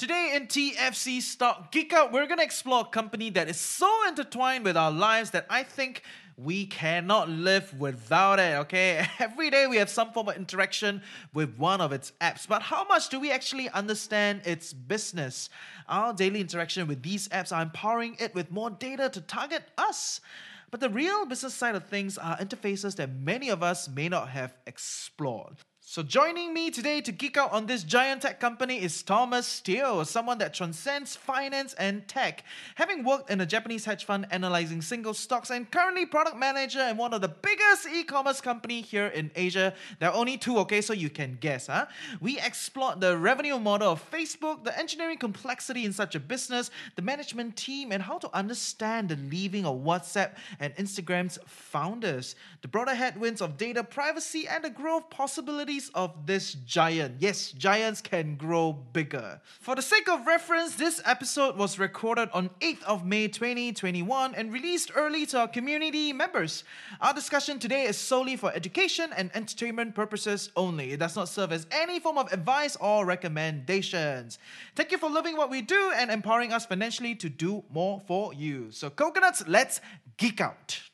Today in TFC Stock Geek Out, we're going to explore a company that is so intertwined with our lives that I think we cannot live without it, okay? Every day we have some form of interaction with one of its apps, but how much do we actually understand its business? Our daily interaction with these apps are empowering it with more data to target us. But the real business side of things are interfaces that many of us may not have explored. So, joining me today to geek out on this giant tech company is Thomas Steele, someone that transcends finance and tech. Having worked in a Japanese hedge fund analyzing single stocks and currently product manager in one of the biggest e commerce company here in Asia. There are only two, okay, so you can guess, huh? We explored the revenue model of Facebook, the engineering complexity in such a business, the management team, and how to understand the leaving of WhatsApp and Instagram's founders, the broader headwinds of data privacy, and the growth possibilities of this giant. Yes, giants can grow bigger. For the sake of reference, this episode was recorded on 8th of May 2021 and released early to our community members. Our discussion today is solely for education and entertainment purposes only. It does not serve as any form of advice or recommendations. Thank you for loving what we do and empowering us financially to do more for you. So, coconuts, let's geek out.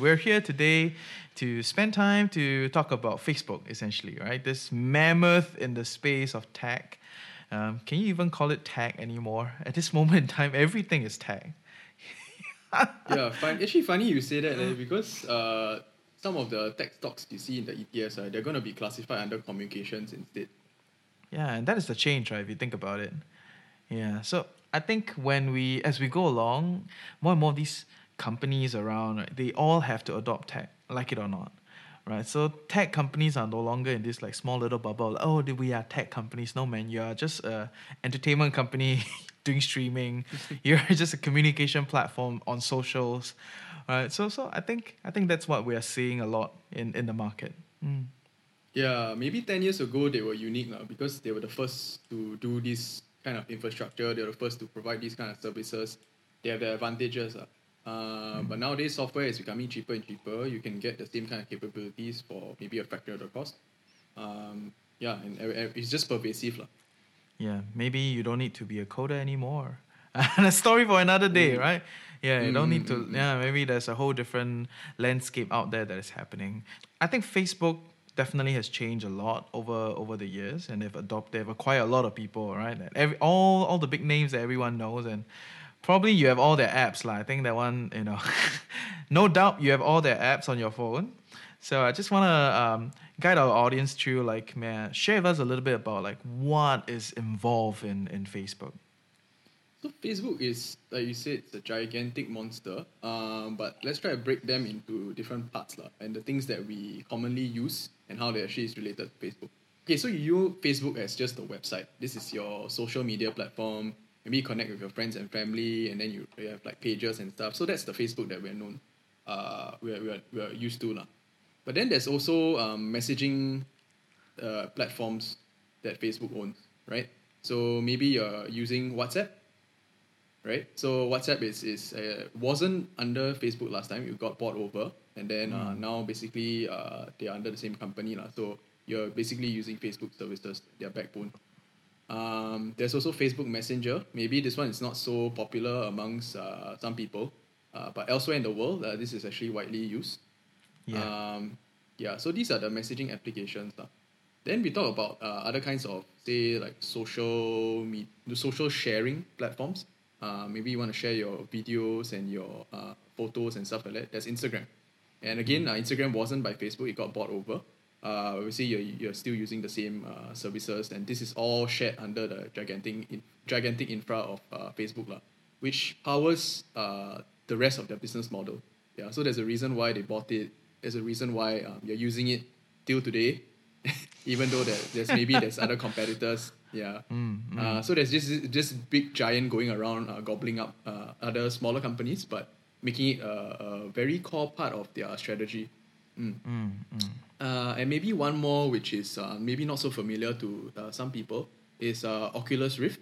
We're here today to spend time to talk about Facebook, essentially, right? This mammoth in the space of tech. Um, can you even call it tech anymore? At this moment in time, everything is tech. yeah, fine. Actually, funny you say that eh, because uh, some of the tech stocks you see in the ETFs, uh, they're going to be classified under communications instead. Yeah, and that is the change, right? If you think about it. Yeah, so I think when we, as we go along, more and more of these companies around, right, they all have to adopt tech, like it or not. Right, so tech companies are no longer in this like small little bubble. Oh, we are tech companies. No man, you are just a entertainment company doing streaming. You're just a communication platform on socials, right? So, so I think I think that's what we are seeing a lot in in the market. Mm. Yeah, maybe ten years ago they were unique now because they were the first to do this kind of infrastructure. They were the first to provide these kind of services. They have their advantages. Uh. Uh, but nowadays, software is becoming cheaper and cheaper. You can get the same kind of capabilities for maybe a factor of the cost. Um, yeah, and it's just pervasive. La. Yeah, maybe you don't need to be a coder anymore. and a story for another day, mm. right? Yeah, you don't need to. Mm-hmm. Yeah, maybe there's a whole different landscape out there that is happening. I think Facebook definitely has changed a lot over over the years, and they've adopted, they've acquired a lot of people, right? Every all all the big names that everyone knows, and probably you have all their apps. Like, I think that one, you know, no doubt you have all their apps on your phone. So I just want to um, guide our audience through, like, man, share with us a little bit about like what is involved in, in Facebook. So Facebook is, like you said, it's a gigantic monster. Um, but let's try to break them into different parts, lah, and the things that we commonly use and how they actually is related to Facebook. Okay, so you use Facebook as just a website. This is your social media platform maybe connect with your friends and family, and then you, you have like pages and stuff. So that's the Facebook that we're known, uh, we're, we're, we're used to. Lah. But then there's also um, messaging uh, platforms that Facebook owns, right? So maybe you're using WhatsApp, right? So WhatsApp is, is uh, wasn't under Facebook last time. It got bought over, and then uh, mm. now basically uh, they're under the same company. Lah. So you're basically using Facebook services, their backbone. Um, there's also Facebook Messenger. Maybe this one is not so popular amongst uh, some people, uh, but elsewhere in the world, uh, this is actually widely used. Yeah. Um, yeah. So these are the messaging applications. Uh. Then we talk about uh, other kinds of say like social me- the social sharing platforms. Uh, maybe you want to share your videos and your uh, photos and stuff like that. That's Instagram. And again, uh, Instagram wasn't by Facebook; it got bought over uh, obviously you're, you're still using the same uh, services and this is all shared under the gigantic in, gigantic infra of uh, Facebook lah, which powers uh, the rest of their business model. Yeah, so there's a reason why they bought it. There's a reason why um, you're using it till today, even though there, there's maybe there's other competitors. Yeah. Mm, mm. Uh, so there's just this big giant going around uh, gobbling up uh, other smaller companies, but making it a, a very core part of their strategy. Mm. Mm, mm. Uh, and maybe one more, which is uh, maybe not so familiar to uh, some people, is uh, Oculus Rift.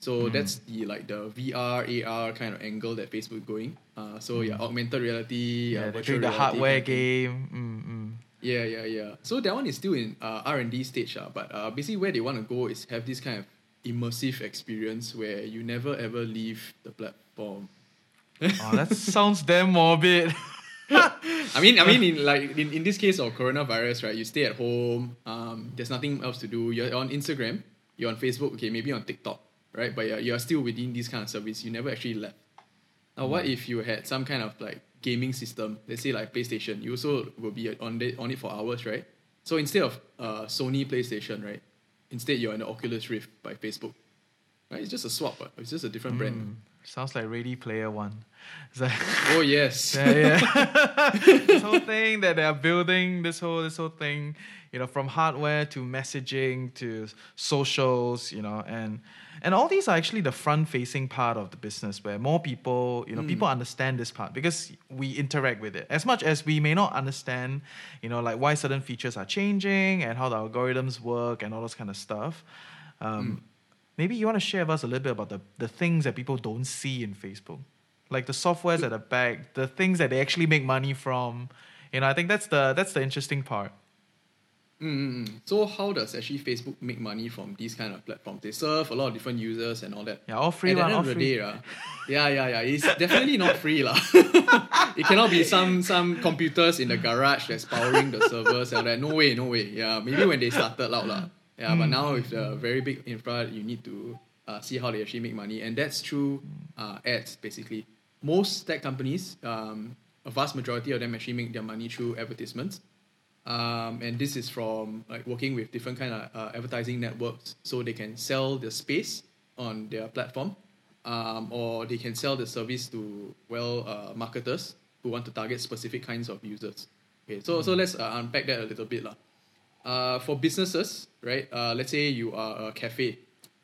So that's the like the VR, AR kind of angle that Facebook going. Uh, so yeah, augmented reality, Yeah, uh, they're doing the hardware game. Mm, mm. Yeah, yeah, yeah. So that one is still in uh, R and D stage, uh, but uh, basically where they want to go is have this kind of immersive experience where you never ever leave the platform. Oh, that sounds damn morbid. I mean, I mean, in like in, in this case of coronavirus, right? You stay at home. Um, there's nothing else to do. You're on Instagram. You're on Facebook. Okay, maybe on TikTok, right? But you're, you're still within this kind of service. You never actually left. Now, what if you had some kind of like gaming system? Let's say like PlayStation. You also will be on it on it for hours, right? So instead of uh, Sony PlayStation, right? Instead, you're on the Oculus Rift by Facebook. Right? It's just a swap. But it's just a different brand. Mm, sounds like Ready Player One. It's like Oh yes. yeah, yeah. this whole thing that they are building, this whole this whole thing, you know, from hardware to messaging to socials, you know, and and all these are actually the front facing part of the business where more people, you know, people understand this part because we interact with it. As much as we may not understand, you know, like why certain features are changing and how the algorithms work and all those kind of stuff. Um, Maybe you want to share with us a little bit about the, the things that people don't see in Facebook like the softwares at the back, the things that they actually make money from. You know, I think that's the that's the interesting part. Mm-hmm. So how does actually Facebook make money from these kind of platforms? They serve a lot of different users and all that. Yeah, all free At the end of the free. day, uh, yeah, yeah, yeah. It's definitely not free, lah. it cannot be some some computers in the garage that's powering the servers and all that. No way, no way. Yeah, maybe when they started out, lah. Yeah, but now with the very big infra, you need to uh, see how they actually make money, and that's through uh, ads basically. Most tech companies, um, a vast majority of them actually make their money through advertisements. Um, and this is from like working with different kind of uh, advertising networks. So they can sell the space on their platform um, or they can sell the service to well uh, marketers who want to target specific kinds of users. Okay so so let's uh, unpack that a little bit lah. Uh, for businesses right uh, let's say you are a cafe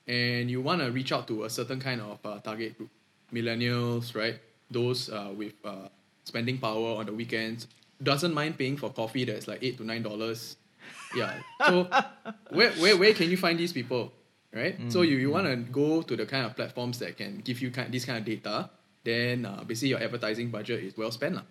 and you want to reach out to a certain kind of uh, target group. Millennials right those uh, with uh, spending power on the weekends doesn't mind paying for coffee that's like eight to nine dollars. Yeah. So where, where where can you find these people right? So you, you want to go to the kind of platforms that can give you kind this kind of data then uh, basically your advertising budget is well spent lah.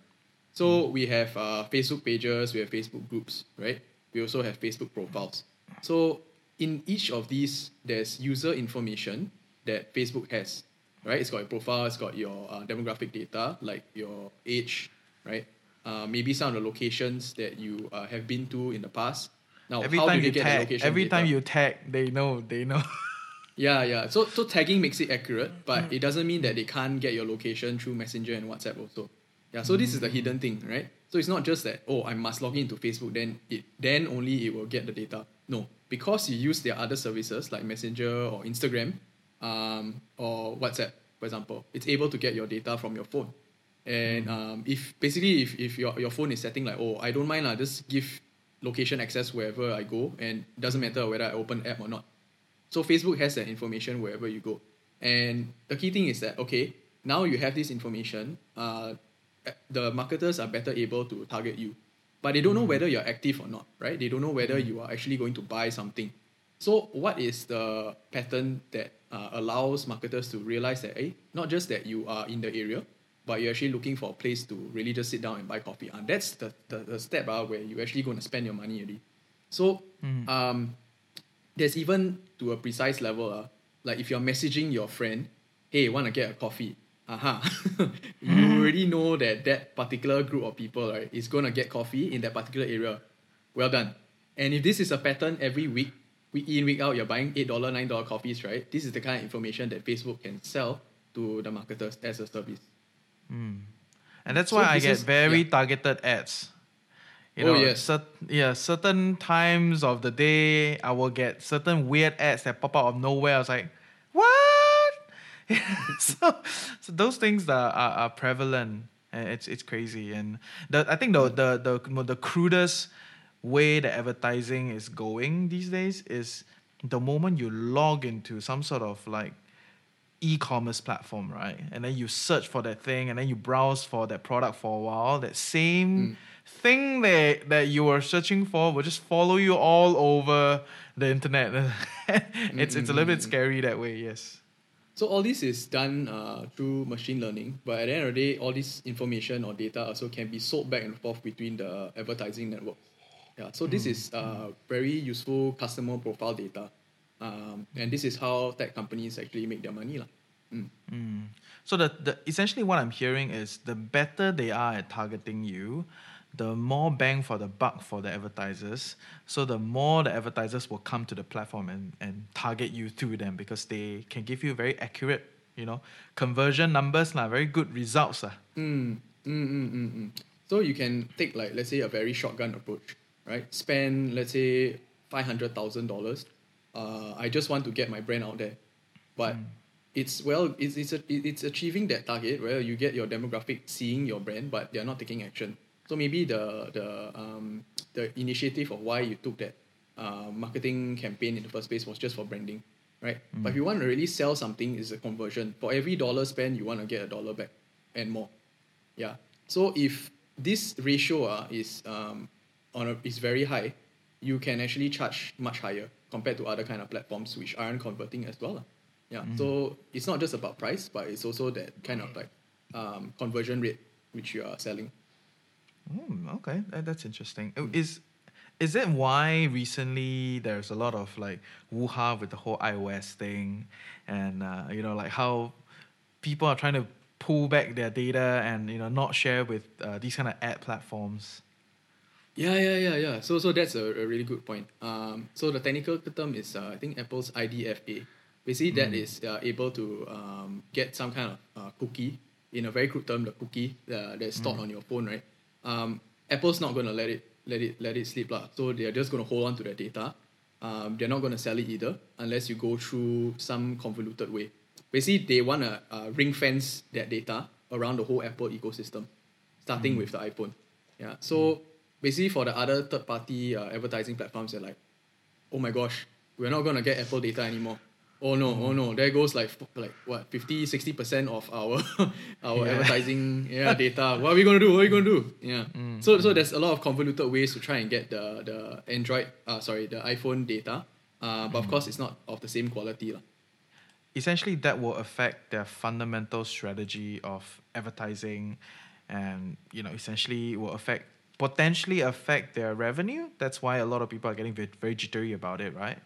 so we have uh, facebook pages we have facebook groups right? We also have facebook profiles. So in each of these there's user information that facebook has right it's got your profile it's got your uh, demographic data like your age right uh, maybe some of the locations that you uh, have been to in the past now Every how time do you they get the tag, location every data? time you tag, they know, they know. Yeah, yeah. So so tagging makes it accurate, but it doesn't mean that they can't get your location through Messenger and WhatsApp also. Yeah. So this is the hidden thing, right? So it's not just that oh I must log into Facebook then it then only it will get the data. No, because you use their other services like Messenger or Instagram, um, or WhatsApp, for example, it's able to get your data from your phone. And um, if basically if, if your, your phone is setting like oh I don't mind lah, just give location access wherever I go and doesn't matter whether I open app or not. So Facebook has that information wherever you go. And the key thing is that okay, now you have this information, uh, the marketers are better able to target you. But they don't know whether you're active or not, right? They don't know whether you are actually going to buy something. So what is the pattern that uh, allows marketers to realize that eh, not just that you are in the area, but you're actually looking for a place to really just sit down and buy coffee. And that's the, the, the step uh, where you're actually going to spend your money already. So um, there's even to a precise level, uh, like if you're messaging your friend, hey, want to get a coffee? Aha, you already know that that particular group of people right, is going to get coffee in that particular area. Well done. And if this is a pattern every week, week in, week out, you're buying $8, $9 coffees, right? This is the kind of information that Facebook can sell to the marketers as a service. Hmm. And that's So why I get is- very yeah. targeted ads. You Oh, know, yes. cer- yeah, certain times of the day, I will get certain weird ads that pop out of nowhere. I was like, what? so, so those things are, are, are prevalent, it's it's crazy. And the, I think the, the the the crudest way that advertising is going these days is the moment you log into some sort of like e-commerce platform, right? And then you search for that thing, and then you browse for that product for a while. That same thing that that you were searching for will just follow you all over the internet. it's it's a little bit scary that way. Yes. So all this is done uh, through machine learning, but at the end of the day, all this information or data also can be sold back and forth between the advertising network. Yeah, so this is uh, very useful customer profile data, um, and this is how tech companies actually make their money, lah. Mm. So the, the essentially what I'm hearing is the better they are at targeting you, the more bang for the buck for the advertisers. So the more the advertisers will come to the platform and, and target you through them because they can give you very accurate, you know, conversion numbers, lah, very good results. Mm, mm, mm, mm, mm. So you can take like let's say a very shotgun approach, right? Spend let's say five hundred thousand dollars. Uh, I just want to get my brand out there, but it's well, it's it's a, it's achieving that target where you get your demographic seeing your brand, but they're not taking action. So maybe the the um, the initiative of why you took that uh, marketing campaign in the first place was just for branding, right? But if you want to really sell something, is a conversion. For every dollar spent, you want to get a dollar back and more. Yeah. So if this ratio uh, is um, on a, is very high, you can actually charge much higher compared to other kind of platforms which aren't converting as well. Yeah. So it's not just about price, but it's also that kind of like um, conversion rate which you are selling. Mm, okay, that, that's interesting. Uh, Is is it why recently there's a lot of like woo-ha with the whole iOS thing, and uh, you know like how people are trying to pull back their data and you know not share with uh, these kind of ad platforms. Yeah, yeah, yeah, yeah. So, so that's a, a really good point. Um, so the technical term is uh, I think Apple's IDFA. Basically, that is uh, able to um, get some kind of uh, cookie. In a very crude term, the cookie uh, that's stored on your phone, right? Um, Apple's not gonna let it let it let it sleep lah. So they are just gonna hold on to that data. Um, they're not gonna sell it either unless you go through some convoluted way. Basically, they wanna uh, ring fence that data around the whole Apple ecosystem, starting with the iPhone. Yeah. So basically, for the other third party uh, advertising platforms, they're like, oh my gosh, we're not gonna get Apple data anymore. Oh no, oh no, there goes like like what 50 60 percent of our our Yeah. advertising yeah data. What are we gonna do? What are we gonna do? Yeah. So so there's a lot of convoluted ways to try and get the the Android uh sorry the iPhone data. Uh, but of course it's not of the same quality lah. Essentially, that will affect their fundamental strategy of advertising, and you know essentially will affect potentially affect their revenue. That's why a lot of people are getting very, very jittery about it, right?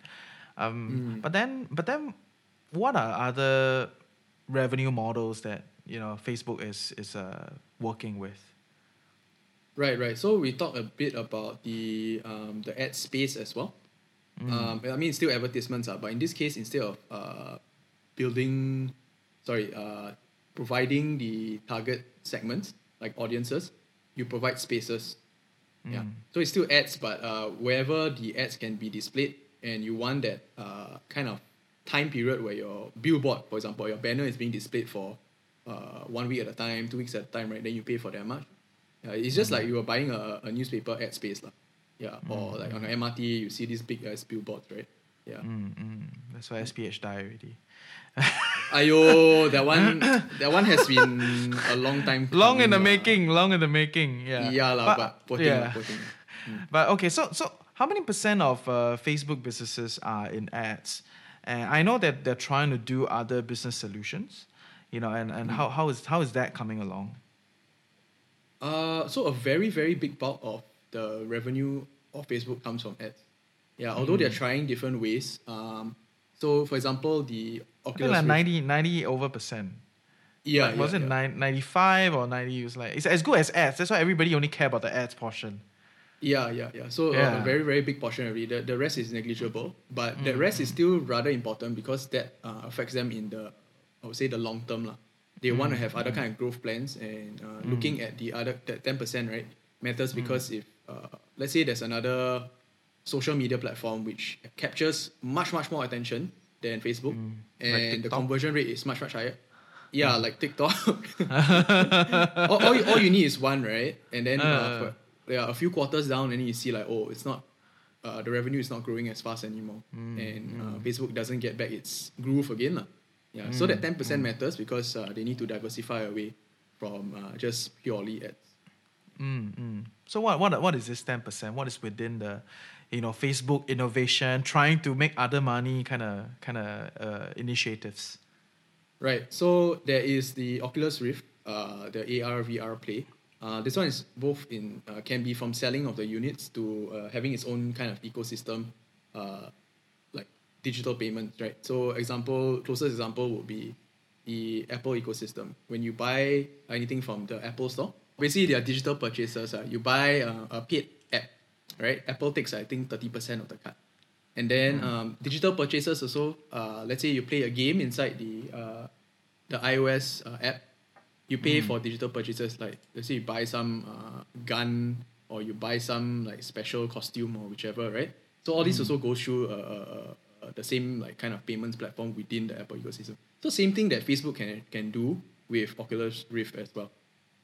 Um, But then, but then, what are other revenue models that you know Facebook is is uh, working with? Right, right. So we talked a bit about the um, the ad space as well. Um, I mean, still advertisements, uh, but in this case, instead of uh, building, sorry, uh, providing the target segments like audiences, you provide spaces. Yeah. So it's still ads, but uh, wherever the ads can be displayed, and you want that uh, kind of time period where your billboard, for example, your banner is being displayed for uh, one week at a time, two weeks at a time, right? Then you pay for that much. Yeah, it's just like you were buying a, a newspaper ad space, lah. Yeah, or like on the MRT, you see these big ass billboards, right? Yeah. Mm, mm. That's why SPH died already. Ayo, that one, that one has been a long time. Long in the making, long in the making. Yeah. Yeah, lah, but, poor thing, yeah. poor thing. But okay, so so how many percent of uh, Facebook businesses are in ads? And I know that they're trying to do other business solutions, you know, and, and how, how is how is that coming along? Uh, so a very very big bulk of the revenue of Facebook comes from ads. Yeah, although they're trying different ways. Um, so for example, the Oculus like 90, 90 over percent. yeah, Like, was yeah, it yeah. nine- 95 or 90? It was like, it's as good as ads. That's why everybody only care about the ads portion. Yeah, yeah, yeah. So uh, a very, very big portion of it. The, the rest is negligible, but Mm, the rest is still rather important because that uh, affects them in the, I would say, the long term. lah. They want Mm, to have other kind of growth plans and uh, looking at the other, that 10%, right, matters Mm. because if, uh, let's say there's another social media platform which captures much, much more attention than Facebook Mm. Like and the Mm. conversion rate is much, much higher. Yeah, like TikTok. all, all, you, all you need is one, right? And then uh, Uh. for, yeah, a few quarters down, and then you see like, oh, it's not, uh, the revenue is not growing as fast anymore, Mm, and uh, Facebook doesn't get back its groove again, lah. Yeah, so Mm, that ten percent matters because uh, they need to diversify away from uh, just purely ads. Mm, mm. So what what what is this ten percent? What is within the, you know, Facebook innovation, trying to make other money kind of kind of uh, initiatives? Right. So there is the Oculus Rift, uh, the AR VR Play. Uh, this one is both in uh, can be from selling of the units to uh, having its own kind of ecosystem, uh, like digital payments, right? So example, closest example would be the Apple ecosystem. When you buy anything from the Apple Store, basically they are digital purchases. Uh, you buy uh, a paid right? Apple takes I think thirty percent of the cut, and then um, digital purchases also. Uh, let's say you play a game inside the uh, the iOS uh, app, you pay for digital purchases. Like let's say you buy some uh, gun or you buy some like special costume or whichever, right? So all this also goes through uh, uh, uh, the same like kind of payments platform within the Apple ecosystem. So same thing that Facebook can can do with Oculus Rift as well.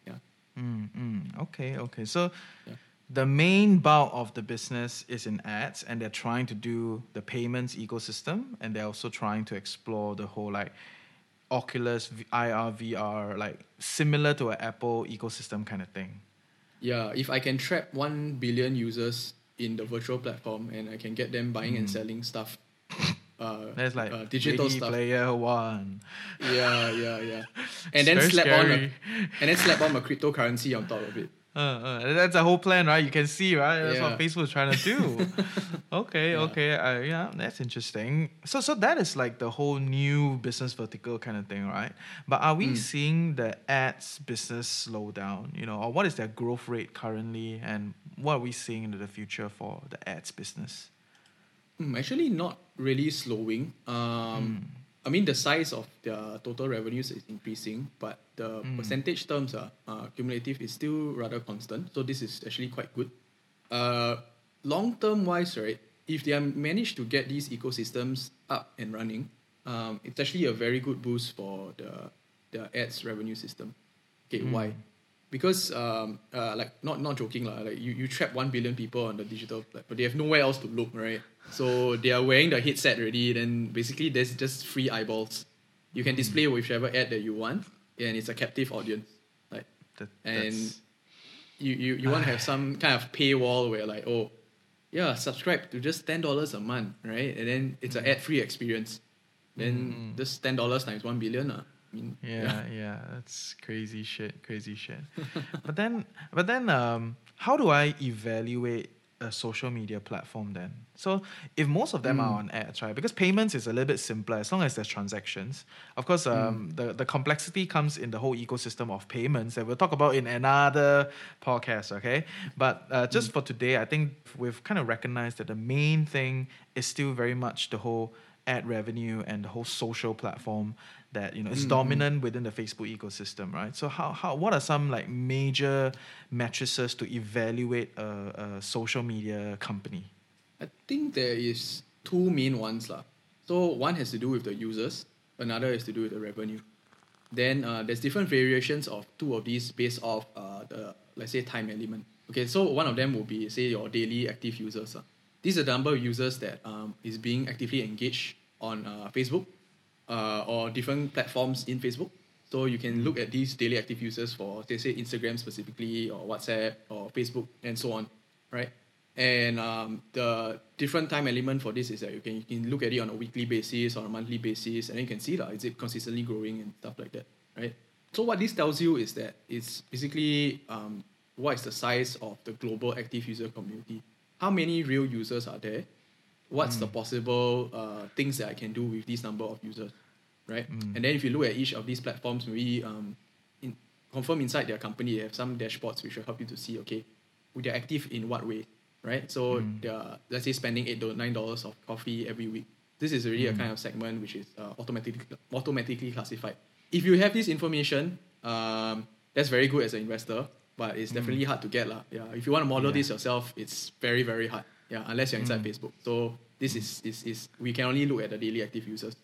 Yeah. Mm, mm. Okay, okay. So Yeah. The main bulk of the business is in ads, and they're trying to do the payments ecosystem, and they're also trying to explore the whole like Oculus AR VR, like similar to an Apple ecosystem kind of thing. Yeah, if I can trap one billion users in the virtual platform and I can get them buying and selling stuff, uh, There's like uh, digital stuff. Player One. Yeah, yeah, yeah. It's And then slap on a, and then slap on a cryptocurrency on top of it. Uh, uh, that's the whole plan, right? You can see, right? That's what Yeah. Facebook's trying to do. okay, Yeah. okay, uh, yeah, that's interesting. So, so that is like the whole new business vertical kind of thing, right? But are we Mm. seeing the ads business slow down? You know, or what is their growth rate currently, and what are we seeing into the future for the ads business? Hmm, actually, not really slowing. Um, I mean, the size of their total revenues is increasing, but the percentage terms are uh, cumulative is still rather constant. So this is actually quite good. Uh, long term wise, right? If they manage to get these ecosystems up and running, um, it's actually a very good boost for the the ads revenue system. Okay, why? Because um, uh, like not not joking lah, like you, you trap one billion people on the digital platform, but they have nowhere else to look, right? So they are wearing the headset already. Then basically there's just free eyeballs. You can display hmm. whichever ad that you want, and it's a captive audience. Like That, And- you you, you want to have some kind of paywall where like oh, yeah, subscribe to just ten dollars a month, right? And then it's an hmm. ad free experience. Then hmm. just ten dollars times one billion, lah. I mean, Yeah, yeah, that's crazy shit, crazy shit. but then, but then, um, how do I evaluate a social media platform then? So, if most of them are hmm. on ads, right? Because payments is a little bit simpler as long as there's transactions. Of course, hmm. um, the the complexity comes in the whole ecosystem of payments that we'll talk about in another podcast, okay? But uh, just hmm. for today, I think we've kind of recognized that the main thing is still very much the whole ad revenue and the whole social platform that you know is dominant within the Facebook ecosystem, right? So how, how what are some like major matrices to evaluate a, a social media company? I think there is two main ones lah. So one has to do with the users, another is to do with the revenue. Then uh, there's different variations of two of these based off uh, the let's say time element. Okay, so one of them will be say your daily active users. ah. These are the number of users that um, is being actively engaged on uh, Facebook uh, or different platforms in Facebook. So you can look at these daily active users for say, say Instagram specifically or WhatsApp or Facebook and so on, right? And um, the different time element for this is that you can, you can look at it on a weekly basis or a monthly basis and then you can see like, is it consistently growing and stuff like that, right? So what this tells you is that it's basically um, what is the size of the global active user community? How many real users are there? What's the possible uh, things that I can do with this number of users, right? And then if you look at each of these platforms, maybe um, in, confirm inside their company, they have some dashboards which will help you to see, okay, they're active in what way, right? So they're, let's say, spending eight to nine dollars of coffee every week. This is already a kind of segment which is uh, automatically automatically classified. If you have this information, um, that's very good as an investor, but it's definitely hard to get lah. Yeah, if you want to model Yeah. this yourself, it's very very hard. Yeah, unless you're inside Facebook. So this is, is is we can only look at the daily active users.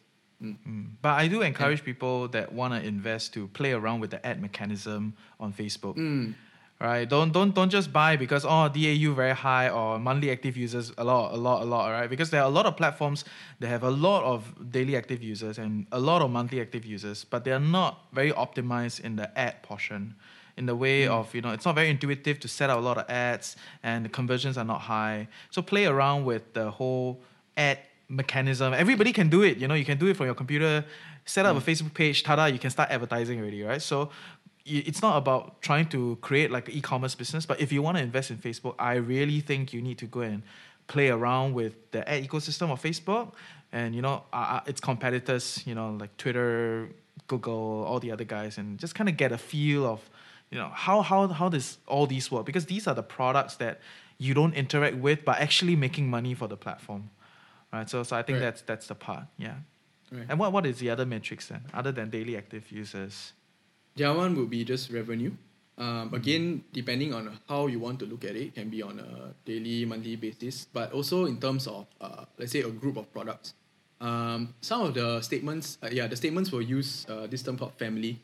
Mm. Mm. But I do encourage people that want to invest to play around with the ad mechanism on Facebook. Mm. Right? Don't don't don't just buy because oh DAU very high or monthly active users a lot a lot a lot, right? Because there are a lot of platforms that have a lot of daily active users and a lot of monthly active users, but they are not very optimized in the ad portion. In the way mm. of you know, it's not very intuitive to set up a lot of ads, and the conversions are not high. So play around with the whole ad mechanism. Everybody can do it. You know, you can do it from your computer. Set up a mm. Facebook page. Tada! You can start advertising already, right? So it's not about trying to create like an e-commerce business, but if you want to invest in Facebook, I really think you need to go and play around with the ad ecosystem of Facebook and you know uh, its competitors, you know like Twitter, Google, all the other guys, and just kind of get a feel of you know how how how does all these work because these are the products that you don't interact with but actually making money for the platform, right? So so I think Right. that's that's the part, yeah. Right. And what what is the other metrics then other than daily active users? The other one would be just revenue. Um, again, depending on how you want to look at it, can be on a daily, monthly basis, but also in terms of, uh, let's say, a group of products. Um, some of the statements, uh, yeah, the statements will use uh, this term called family.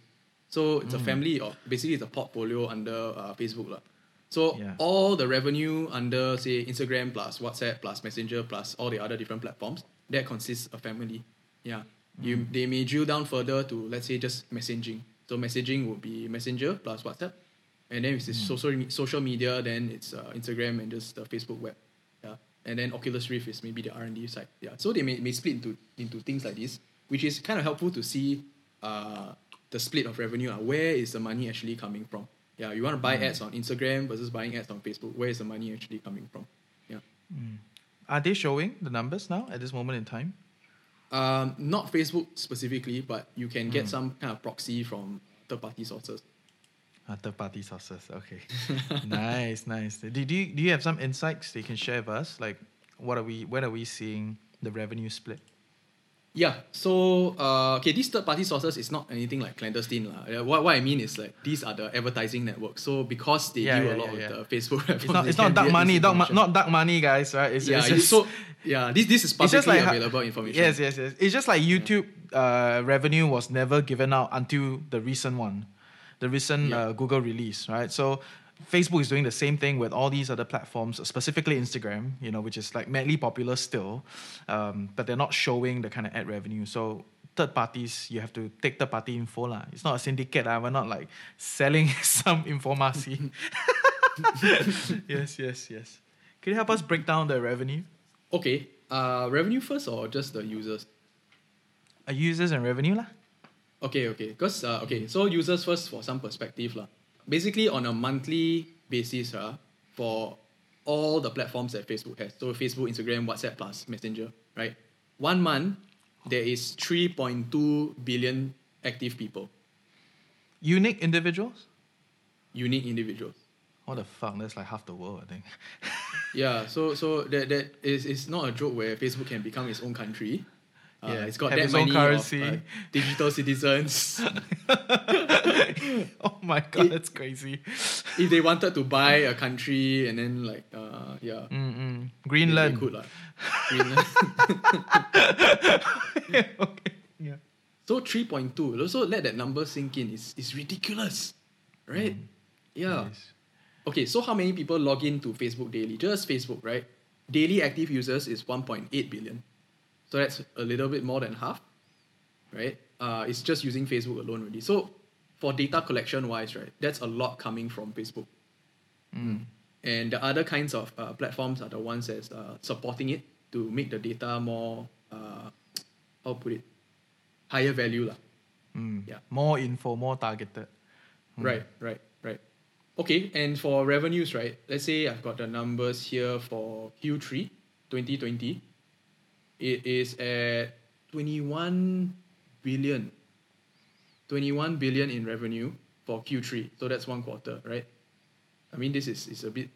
So it's a family of basically it's a portfolio under uh, Facebook. lah. So Yeah. all the revenue under, say, Instagram plus WhatsApp plus Messenger plus all the other different platforms, that consists of family. Yeah. You, they may drill down further to, let's say, just messaging. So messaging would be Messenger plus WhatsApp. And then if it's social, social media, then it's uh, Instagram and just the Facebook web. Yeah. And then Oculus Rift is maybe the R&D side. Yeah. So they may, may split into, into things like this, which is kind of helpful to see uh, the split of revenue. Uh, where is the money actually coming from? Yeah, you want to buy ads on Instagram versus buying ads on Facebook. Where is the money actually coming from? Yeah. Are they showing the numbers now at this moment in time? Um, not Facebook specifically, but you can get some kind of proxy from third party sources. Uh, third party sources. Okay. nice, nice. Do, do you do you have some insights that you can share with us? Like what are we where are we seeing the revenue split? Yeah. So uh, okay, these third party sources is not anything like clandestine. Uh, What what I mean is like these are the advertising networks. So because they Yeah, deal yeah, a lot yeah, yeah. the Facebook It's not it's not dark money, dark, information. not dark money, guys, right? It's, yeah. it's just, so yeah, this this is publicly like available information. Yes, yes, yes. It's just like YouTube uh, revenue was never given out until the recent one, the recent Yeah. uh, Google release, right? So Facebook is doing the same thing with all these other platforms, specifically Instagram, you know, which is like madly popular still, um, but they're not showing the kind of ad revenue. So third parties, you have to take third party info lah. It's not a syndicate. Uh. We're not like selling some informasi. yes, yes, yes. Can you help us break down the revenue? Okay. Uh, revenue first or just the users? Uh, users and revenue lah. Okay, okay. Because uh, okay, so users first for some perspective lah. Basically, on a monthly basis, uh, for all the platforms that Facebook has, so Facebook, Instagram, WhatsApp plus Messenger, right? One month, there is three point two billion active people, Unique individuals? unique individuals. What the fuck? That's like half the world, I think. Yeah, so so that that is is not a joke where Facebook can become its own country. Uh, Yeah, it's got that many currency. Of, uh, digital citizens. oh my god, that's crazy. if they wanted to buy a country and then like uh yeah, Mm-mm. Greenland. They could lah. Greenland. okay. Yeah. so three point two. Also let that number sink in. It's it's ridiculous, right? Yeah. Yes. Okay, so how many people log in to Facebook daily? Just Facebook, right? Daily active users is 1.8 billion. So that's a little bit more than half, right? Uh, it's just using Facebook alone already. So for data collection wise, right, that's a lot coming from Facebook. Mm. And the other kinds of uh, platforms are the ones that's uh, supporting it to make the data more, uh, how put it, higher value. lah. Mm. Yeah. More info, more targeted. Right, right, right. Okay, and for revenues, right? Let's say I've got the numbers here for Q3 2020. It is at 21 billion. 21 billion in revenue for Q3. So that's one quarter, right? I mean this is, is a bit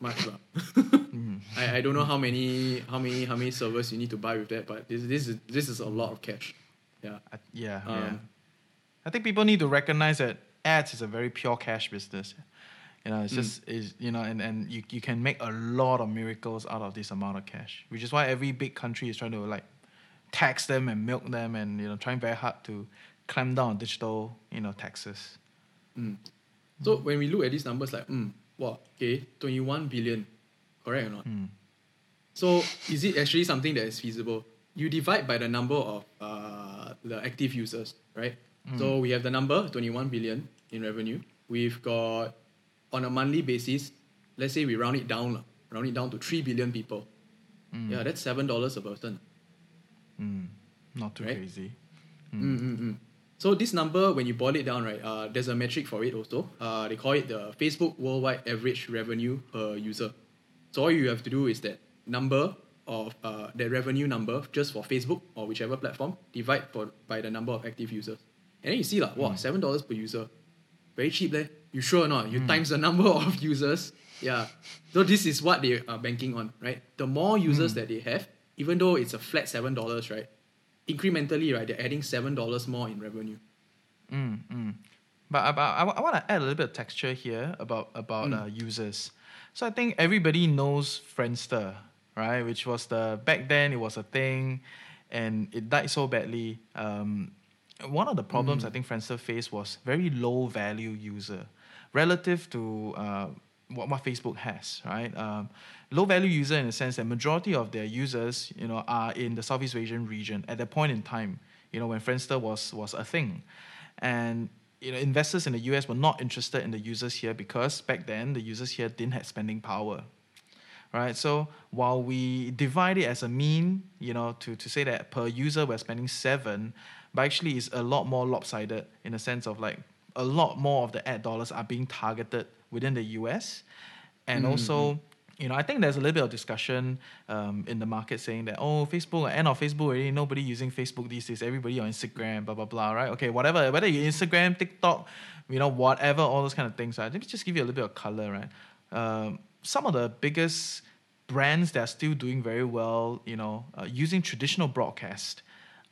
much. lah. I, I don't know how many how many how many servers you need to buy with that, but this this is this is a lot of cash. Yeah. I, yeah, Um, yeah. I think people need to recognize that ads is a very pure cash business. You know, it's Mm. just is you know, and, and you, you can make a lot of miracles out of this amount of cash, which is why every big country is trying to like tax them and milk them and you know trying very hard to clamp down on digital you know taxes. Mm. So when we look at these numbers, like, mm, wow, okay, 21 billion, correct or not? Mm. So is it actually something that is feasible? You divide by the number of uh, the active users, right? So we have the number 21 billion in revenue. We've got on a monthly basis, let's say we round it down, lah, round it down to 3 billion people. Yeah, that's seven dollars a person. Mm. Not too Right? crazy. Mm-mm-mm. So this number, when you boil it down, right, uh, there's a metric for it also. Uh, they call it the Facebook worldwide average revenue per user. So all you have to do is that number of uh, the revenue number just for Facebook or whichever platform divide for by the number of active users, and then you see like, wow, seven dollars per user, very cheap there. You sure or not? You times the number of users. Yeah. So this is what they are banking on, right? The more users that they have, even though it's a flat seven dollars, right? incrementally, right, they're adding seven dollars more in revenue. Mm, mm. But, I- but I, I want to add a little bit of texture here about about Mm. uh, users. So I think everybody knows Friendster, right? Which was the back then it was a thing, and it died so badly. Um, one of the problems I think Friendster faced was very low value user relative to uh, what, what Facebook has, right? Um, low value user in the sense that majority of their users, you know, are in the Southeast Asian region at that point in time, you know, when Friendster was was a thing, and you know, investors in the US were not interested in the users here because back then the users here didn't have spending power right? So while we divide it as a mean, you know, to, to say that per user we're spending seven, but actually it's a lot more lopsided in the sense of like a lot more of the ad dollars are being targeted within the US. And also, you know, I think there's a little bit of discussion um, in the market saying that, oh, Facebook, end of Facebook already, nobody using Facebook these days, everybody on Instagram, blah, blah, blah, right? Okay, whatever, whether you Instagram, TikTok, you know, whatever, all those kind of things, right? Let me just give you a little bit of color, right? Um, some of the biggest brands that are still doing very well, you know, uh, using traditional broadcast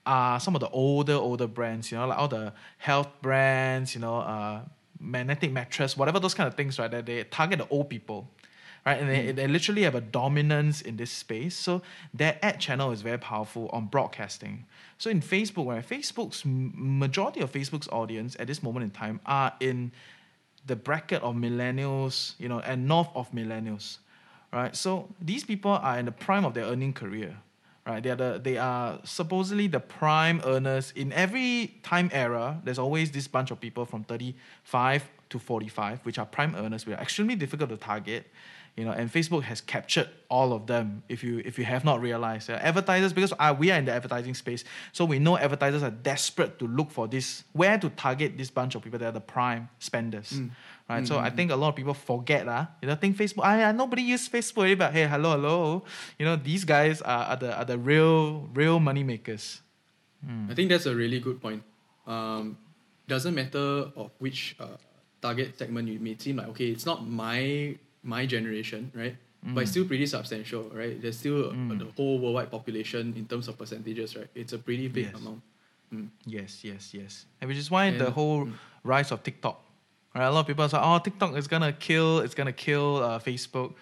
are some of the older, older brands, you know, like all the health brands, you know, uh, magnetic mattress, whatever those kind of things, right? That they target the old people, right? And they, they literally have a dominance in this space. So their ad channel is very powerful on broadcasting. So in Facebook, right, Facebook's majority of Facebook's audience at this moment in time are in the bracket of millennials, you know, and north of millennials, right? So these people are in the prime of their earning career, right? They are the, they are supposedly the prime earners in every time era. There's always this bunch of people from 35 to 45, which are prime earners, which are extremely difficult to target. You know, and Facebook has captured all of them. If you if you have not realized, Uh, advertisers because uh, we are in the advertising space, so we know advertisers are desperate to look for this where to target this bunch of people that are the prime spenders, right? So I think a lot of people forget, ah, you know, think Facebook. Ah, yeah, nobody use Facebook, but hey, hello, hello, you know, these guys are, are the are the real real money makers. I think that's a really good point. Um, doesn't matter of which uh, target segment you may seem like okay, it's not my my generation, right? But it's still pretty substantial, right? There's still uh, the whole worldwide population in terms of percentages, right? It's a pretty big Yes. amount. Mm. Yes, yes, yes. And which is why the And- whole rise of TikTok. Right? A lot of people are saying, oh, TikTok is gonna kill, it's gonna kill uh, Facebook.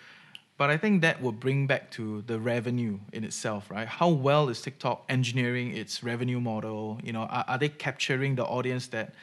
But I think that will bring back to the revenue in itself, right? How well is TikTok engineering its revenue model? You know, are, are they capturing the audience that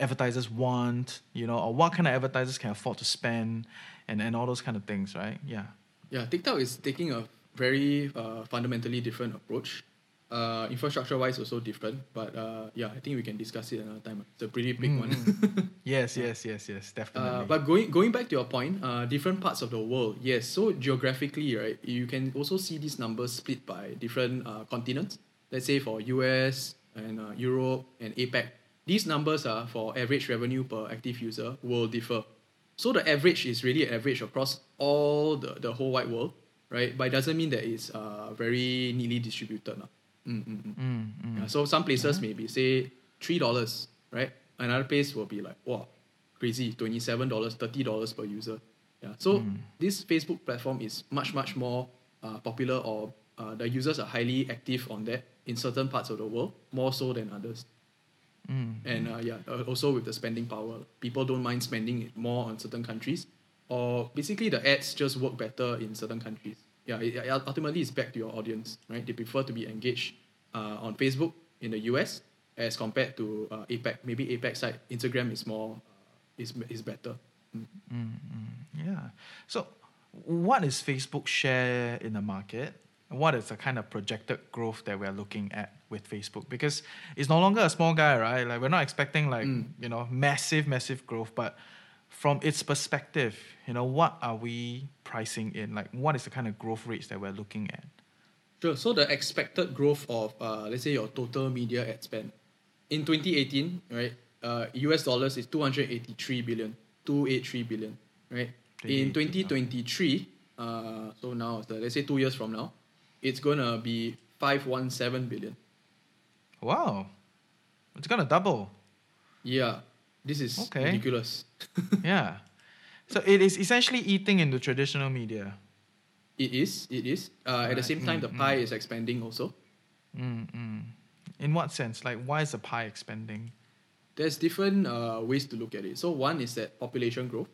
advertisers want? You know, or what kind of advertisers can afford to spend, and and all those kind of things, right? Yeah. Yeah, TikTok is taking a very uh, fundamentally different approach. Uh, infrastructure wise, also different. But uh, yeah, I think we can discuss it another time. It's a pretty big one. Yes, yes, yes, yes, definitely. Uh, but going going back to your point, uh, different parts of the world, yes. So geographically, right, you can also see these numbers split by different uh, continents. Let's say for US and uh, Europe and APAC, these numbers are for average revenue per active user will differ. So the average is really average across all the, the whole wide world, right? But it doesn't mean that it's uh, very neatly distributed. Mm, mm, mm. Mm, mm. Yeah, so some places maybe say three dollars, right? Another place will be like, wow, crazy, twenty seven dollars, thirty dollars per user. Yeah. So this Facebook platform is much much more uh, popular, or uh, the users are highly active on that in certain parts of the world, more so than others. Mm. And uh, yeah, uh, also with the spending power, people don't mind spending it more on certain countries, or basically the ads just work better in certain countries. Yeah, it, it ultimately it's back to your audience, right? They prefer to be engaged uh, on Facebook in the US as compared to uh, APAC. Maybe APAC side, Instagram is more uh, is is better. Mm. Mm, mm, yeah. So, what is Facebook share in the market? What is the kind of projected growth that we're looking at with Facebook? Because it's no longer a small guy, right? Like we're not expecting like Mm. you know massive, massive growth, but from its perspective, you know, what are we pricing in? Like, what is the kind of growth rates that we're looking at? Sure. So the expected growth of uh, let's say your total media ad spend in 2018, right? Uh, US dollars is 283 billion, 283 billion, right? In 2023, uh, so now the, let's say two years from now, it's gonna be 517 billion. Wow. It's gonna double. Yeah, this is Okay. ridiculous. yeah. So it is essentially eating into traditional media. It is, it is. Uh, at the same time, the pie is expanding also. Mm, mm. In what sense? Like, why is the pie expanding? there's different uh, ways to look at it. So one is that population growth.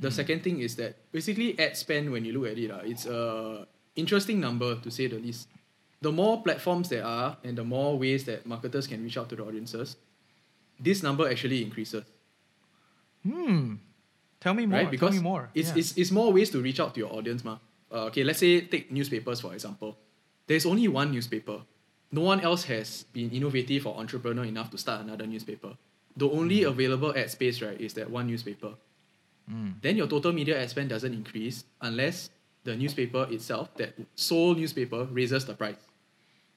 The second thing is that basically ad spend when you look at it, uh, it's a interesting number to say the least. The more platforms there are and the more ways that marketers can reach out to the audiences, this number actually increases. Hmm. Tell me more. right? Because Tell me more. It's, Yeah. it's, it's more ways to reach out to your audience. Ma. Uh, okay, let's say take newspapers for example. There's only one newspaper. No one else has been innovative or entrepreneur enough to start another newspaper. The only Mm. available ad space, right, is that one newspaper. Then your total media ad spend doesn't increase unless the newspaper itself, that sole newspaper, raises the price.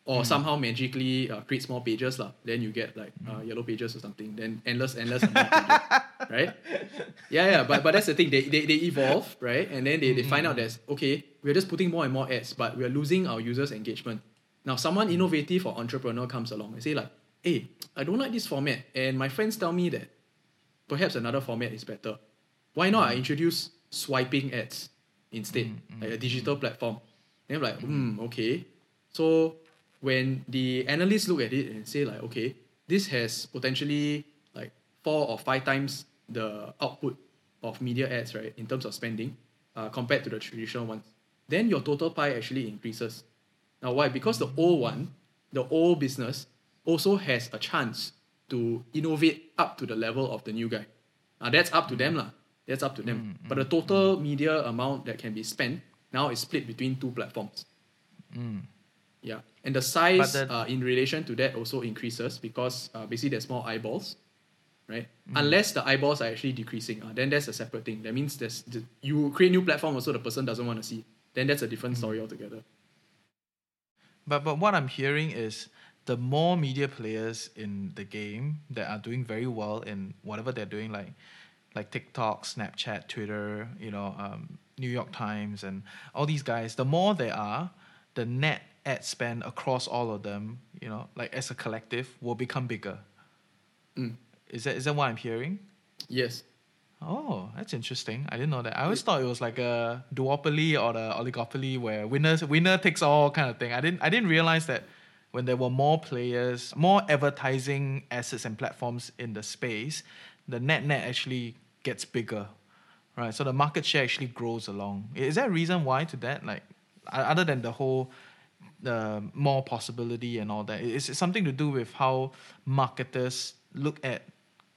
Mm. Or somehow magically uh, creates more pages. lah. Then you get like Mm. uh, yellow pages or something. Then endless, endless pages. Right? Yeah, yeah. But, but that's the thing. They, they, they evolve, right? And then they, they find out that, okay, we're just putting more and more ads, but we're losing our users' engagement. Now, someone innovative or entrepreneur comes along and say like, hey, I don't like this format. And my friends tell me that perhaps another format is better. Why not I introduce swiping ads instead, mm, mm, like a mm, digital platform? Then I'm like, hmm, okay. So when the analysts look at it and say like, okay, this has potentially like four or five times the output of media ads, right, in terms of spending, uh, compared to the traditional ones, then your total pie actually increases. Now, why? Because the old one, the old business, also has a chance to innovate up to the level of the new guy. Now, that's up to them, lah. That's up to them. But the total media amount that can be spent now is split between two platforms. Yeah, and the size the- uh, in relation to that also increases because uh, basically there's more eyeballs, right? Mm. Unless the eyeballs are actually decreasing, uh, then that's a separate thing. That means there's the, you create new platform also the person doesn't want to see. Then that's a different Mm. story altogether. But but what I'm hearing is the more media players in the game that are doing very well in whatever they're doing, like like TikTok, Snapchat, Twitter, you know, um, New York Times, and all these guys. The more there are, the net ad spend across all of them, you know, like as a collective, will become bigger. Mm. Is that is that what I'm hearing? Yes. Oh, that's interesting. I didn't know that. I always thought it was like a duopoly or the oligopoly where winners winner takes all kind of thing. I didn't I didn't realize that when there were more players, more advertising assets and platforms in the space, the net net actually gets bigger. Right. So the market share actually grows along. Is there a reason why to that? Like other than the whole the more possibility and all that, is it something to do with how marketers look at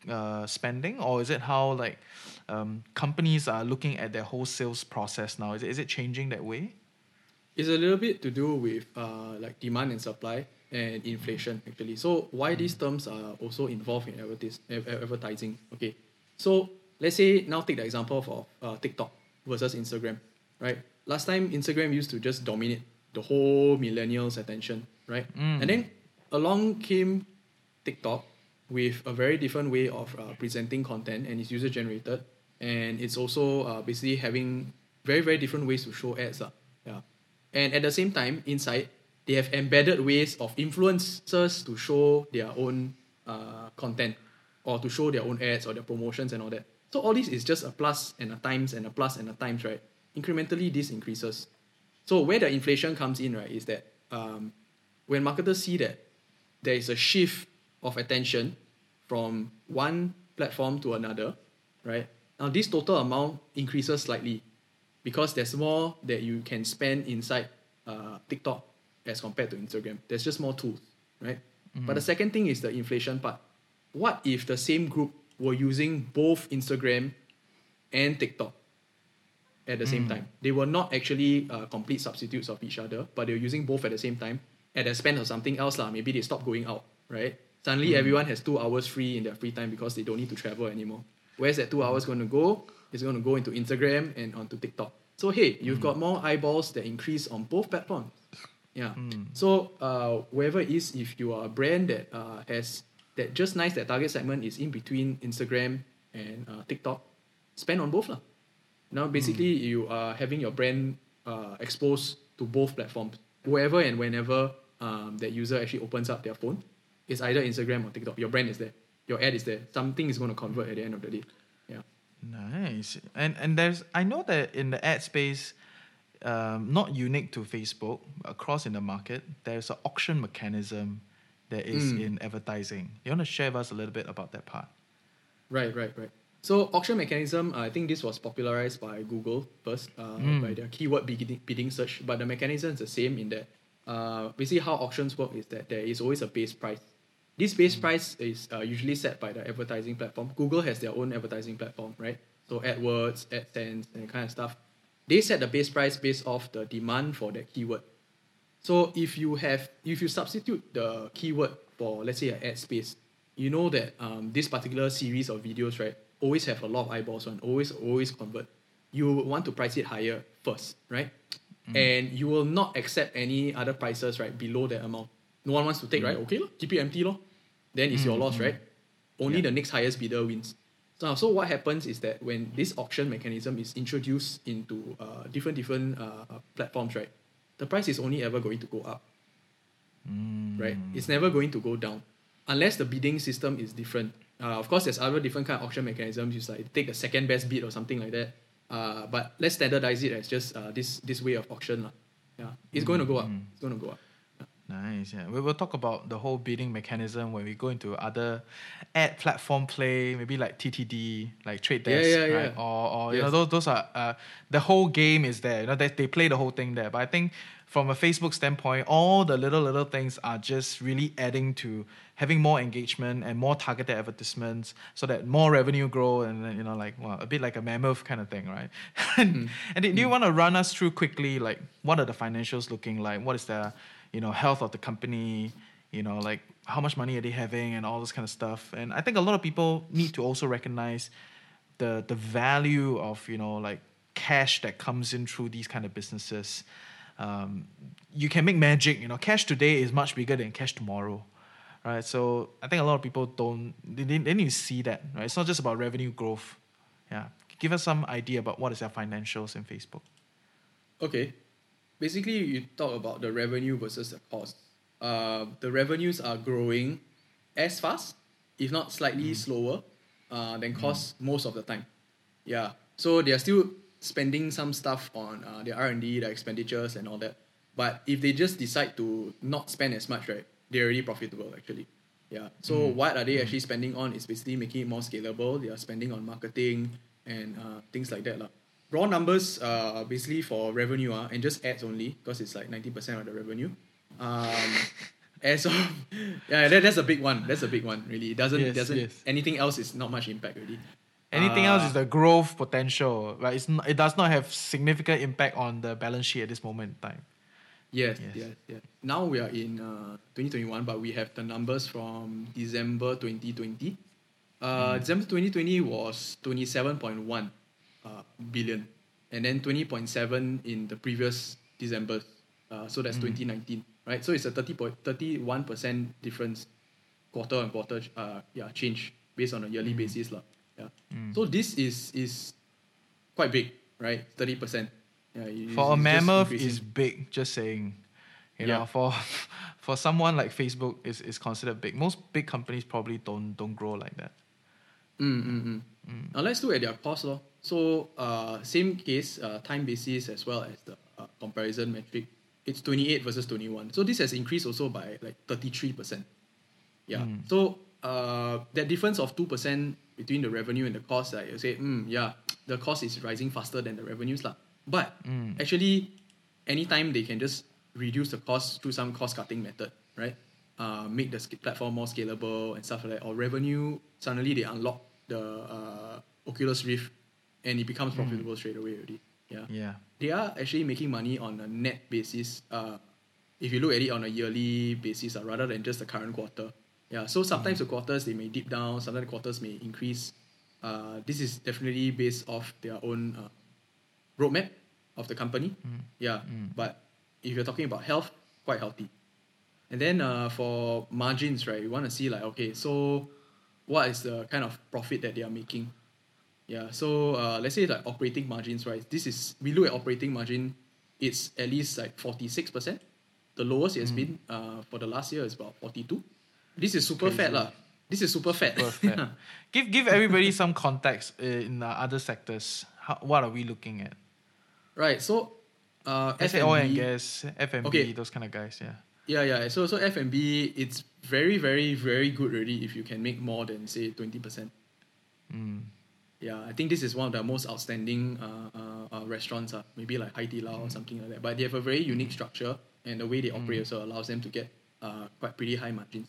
uh, spending, or is it how like um, companies are looking at their whole sales process now? Is it, is it changing that way? It's a little bit to do with uh, like demand and supply and inflation actually. So why these terms are also involved in advertis- advertising? Okay, so let's say now take the example of uh, TikTok versus Instagram, right? Last time Instagram used to just dominate the whole millennials' attention, right? And then along came TikTok with a very different way of uh, presenting content and it's user generated and it's also uh, basically having very very different ways to show ads lah. yeah and at the same time inside they have embedded ways of influencers to show their own uh, content or to show their own ads or their promotions and all that. So all this is just a plus and a times and a plus and a times right? Incrementally this increases. So where the inflation comes in right is that um, when marketers see that there is a shift of attention from one platform to another, right? Now this total amount increases slightly because there's more that you can spend inside uh, TikTok as compared to Instagram. There's just more tools, right? But the second thing is the inflation part. What if the same group were using both Instagram and TikTok at the same time? They were not actually uh, complete substitutes of each other, but they were using both at the same time at the expense of something else. lah. Maybe they stopped going out, right? Suddenly everyone has two hours free in their free time because they don't need to travel anymore. Where's that two hours going to go? It's going to go into Instagram and onto TikTok. So hey, you've got more eyeballs that increase on both platforms. Yeah. So uh, wherever it is, if you are a brand that uh, has that just nice that target segment is in between Instagram and uh, TikTok, spend on both lah. Now basically you are having your brand uh, exposed to both platforms. Wherever and whenever um, that user actually opens up their phone, it's either Instagram or TikTok. Your brand is there. Your ad is there. Something is going to convert at the end of the day. Nice. And and there's I know that in the ad space, um, not unique to Facebook, across in the market, there's an auction mechanism that is Mm. in advertising. You want to share with us a little bit about that part? Right, right, right. So auction mechanism, I think this was popularized by Google first, uh, by their keyword bidding, bidding search. But the mechanism is the same in that uh, basically how auctions work is that there is always a base price. This base price is uh, usually set by the advertising platform. Google has their own advertising platform, right? So AdWords, AdSense, and kind of stuff. They set the base price based off the demand for that keyword. So if you have if you substitute the keyword for let's say an ad space, you know that um, this particular series of videos right always have a lot of eyeballs on, always always convert. You want to price it higher first, right? And you will not accept any other prices right below that amount. No one wants to take, right? Okay, lor, keep it empty, lor. Then it's your loss, right? Only the next highest bidder wins. So, so what happens is that when this auction mechanism is introduced into uh, different different uh, platforms, right, the price is only ever going to go up. Right? It's never going to go down unless the bidding system is different. Uh, of course, there's other different kind of auction mechanisms. You like take the second best bid or something like that. Uh, but let's standardize it as just uh, this this way of auction. Yeah, it's going to go up. It's going to go up. Nice, yeah. We will talk about the whole bidding mechanism when we go into other ad platform play, maybe like TTD, like Trade Yeah, Desk, yeah, right? yeah. Or, or you know, those those are uh, the whole game is there. You know, they they play the whole thing there. But I think from a Facebook standpoint, all the little little things are just really adding to having more engagement and more targeted advertisements, so that more revenue grow and then you know like well, a bit like a mammoth kind of thing, right? and and do you want to run us through quickly like what are the financials looking like? What is the you know health of the company? You know like how much money are they having and all this kind of stuff. And I think a lot of people need to also recognize the the value of you know like cash that comes in through these kind of businesses. Um, you can make magic. You know, cash today is much bigger than cash tomorrow, right? So I think a lot of people don't they, they need to see that, right? It's not just about revenue growth. Yeah, give us some idea about what is their financials in Facebook. Okay. Basically, you talk about the revenue versus the cost. Uh, the revenues are growing as fast, if not slightly slower, uh, than costs most of the time. Yeah. So they are still spending some stuff on uh, their R and D, their expenditures, and all that. But if they just decide to not spend as much, right, they're already profitable actually. Yeah. So what are they actually spending on? Is basically making it more scalable. They are spending on marketing and uh, things like that, lah. Raw numbers, uh, basically for revenue, uh, and just ads only because it's like ninety percent of the revenue. Um, as of yeah, that, that's a big one. That's a big one. Really, it doesn't Yes, doesn't yes. anything else is not much impact really. Anything Uh, else is the growth potential, right? It's not, it does not have significant impact on the balance sheet at this moment in time. Yes, Yes. yes, yes. Now we are in uh, 2021, but we have the numbers from December 2020. Uh, December 2020 was 27.1 uh, billion, and then 20.7 in the previous December. Uh, so that's 2019, right? So it's a 30 point, 31% difference quarter on quarter uh, yeah, change based on a yearly basis. lah. Yeah. So this is is quite big, right? 30%. Yeah, it- For a mammoth is big, just saying. You Yeah. know, for for someone like Facebook is, is considered big. Most big companies probably don't don't grow like that. Mm, mm, mm. Now let's look at their cost. Lor. So uh, same case, uh, time basis as well as the uh, comparison metric. It's 28 versus 21. So this has increased also by like 33%. Yeah. So uh, that difference of 2% between the revenue and the cost, like you say, mm, yeah, the cost is rising faster than the revenues. lah. But actually, anytime they can just reduce the cost through some cost cutting method, right? Uh, make the platform more scalable and stuff like that, or revenue, suddenly they unlock the uh, Oculus Rift and it becomes profitable straight away already. Yeah. Yeah. They are actually making money on a net basis. Uh, if you look at it on a yearly basis, uh, rather than just the current quarter. Yeah. So sometimes the quarters they may dip down, sometimes the quarters may increase. Uh, this is definitely based off their own uh, roadmap of the company. Yeah. But if you're talking about health, quite healthy. And then uh, for margins, right, you want to see like okay, so what is the kind of profit that they are making? Yeah, so uh, let's say like operating margins, right? This is we look at operating margin, it's at least like forty six percent. The lowest it has been uh, for the last year is about forty two. This is super fat lah. This is super fat. Super fat. give give everybody some context uh, in uh, other sectors. How, what are we looking at? right. So uh, say oil and gas, F&B, Okay. those kind of guys. Yeah. Yeah, yeah. So so F and B, it's very, very, very good already if you can make more than say twenty percent. Mm. Yeah, I think this is one of the most outstanding uh, uh, uh, restaurants, uh, maybe like Hai Di Lao or something like that. But they have a very unique structure, and the way they operate also allows them to get uh, quite pretty high margins.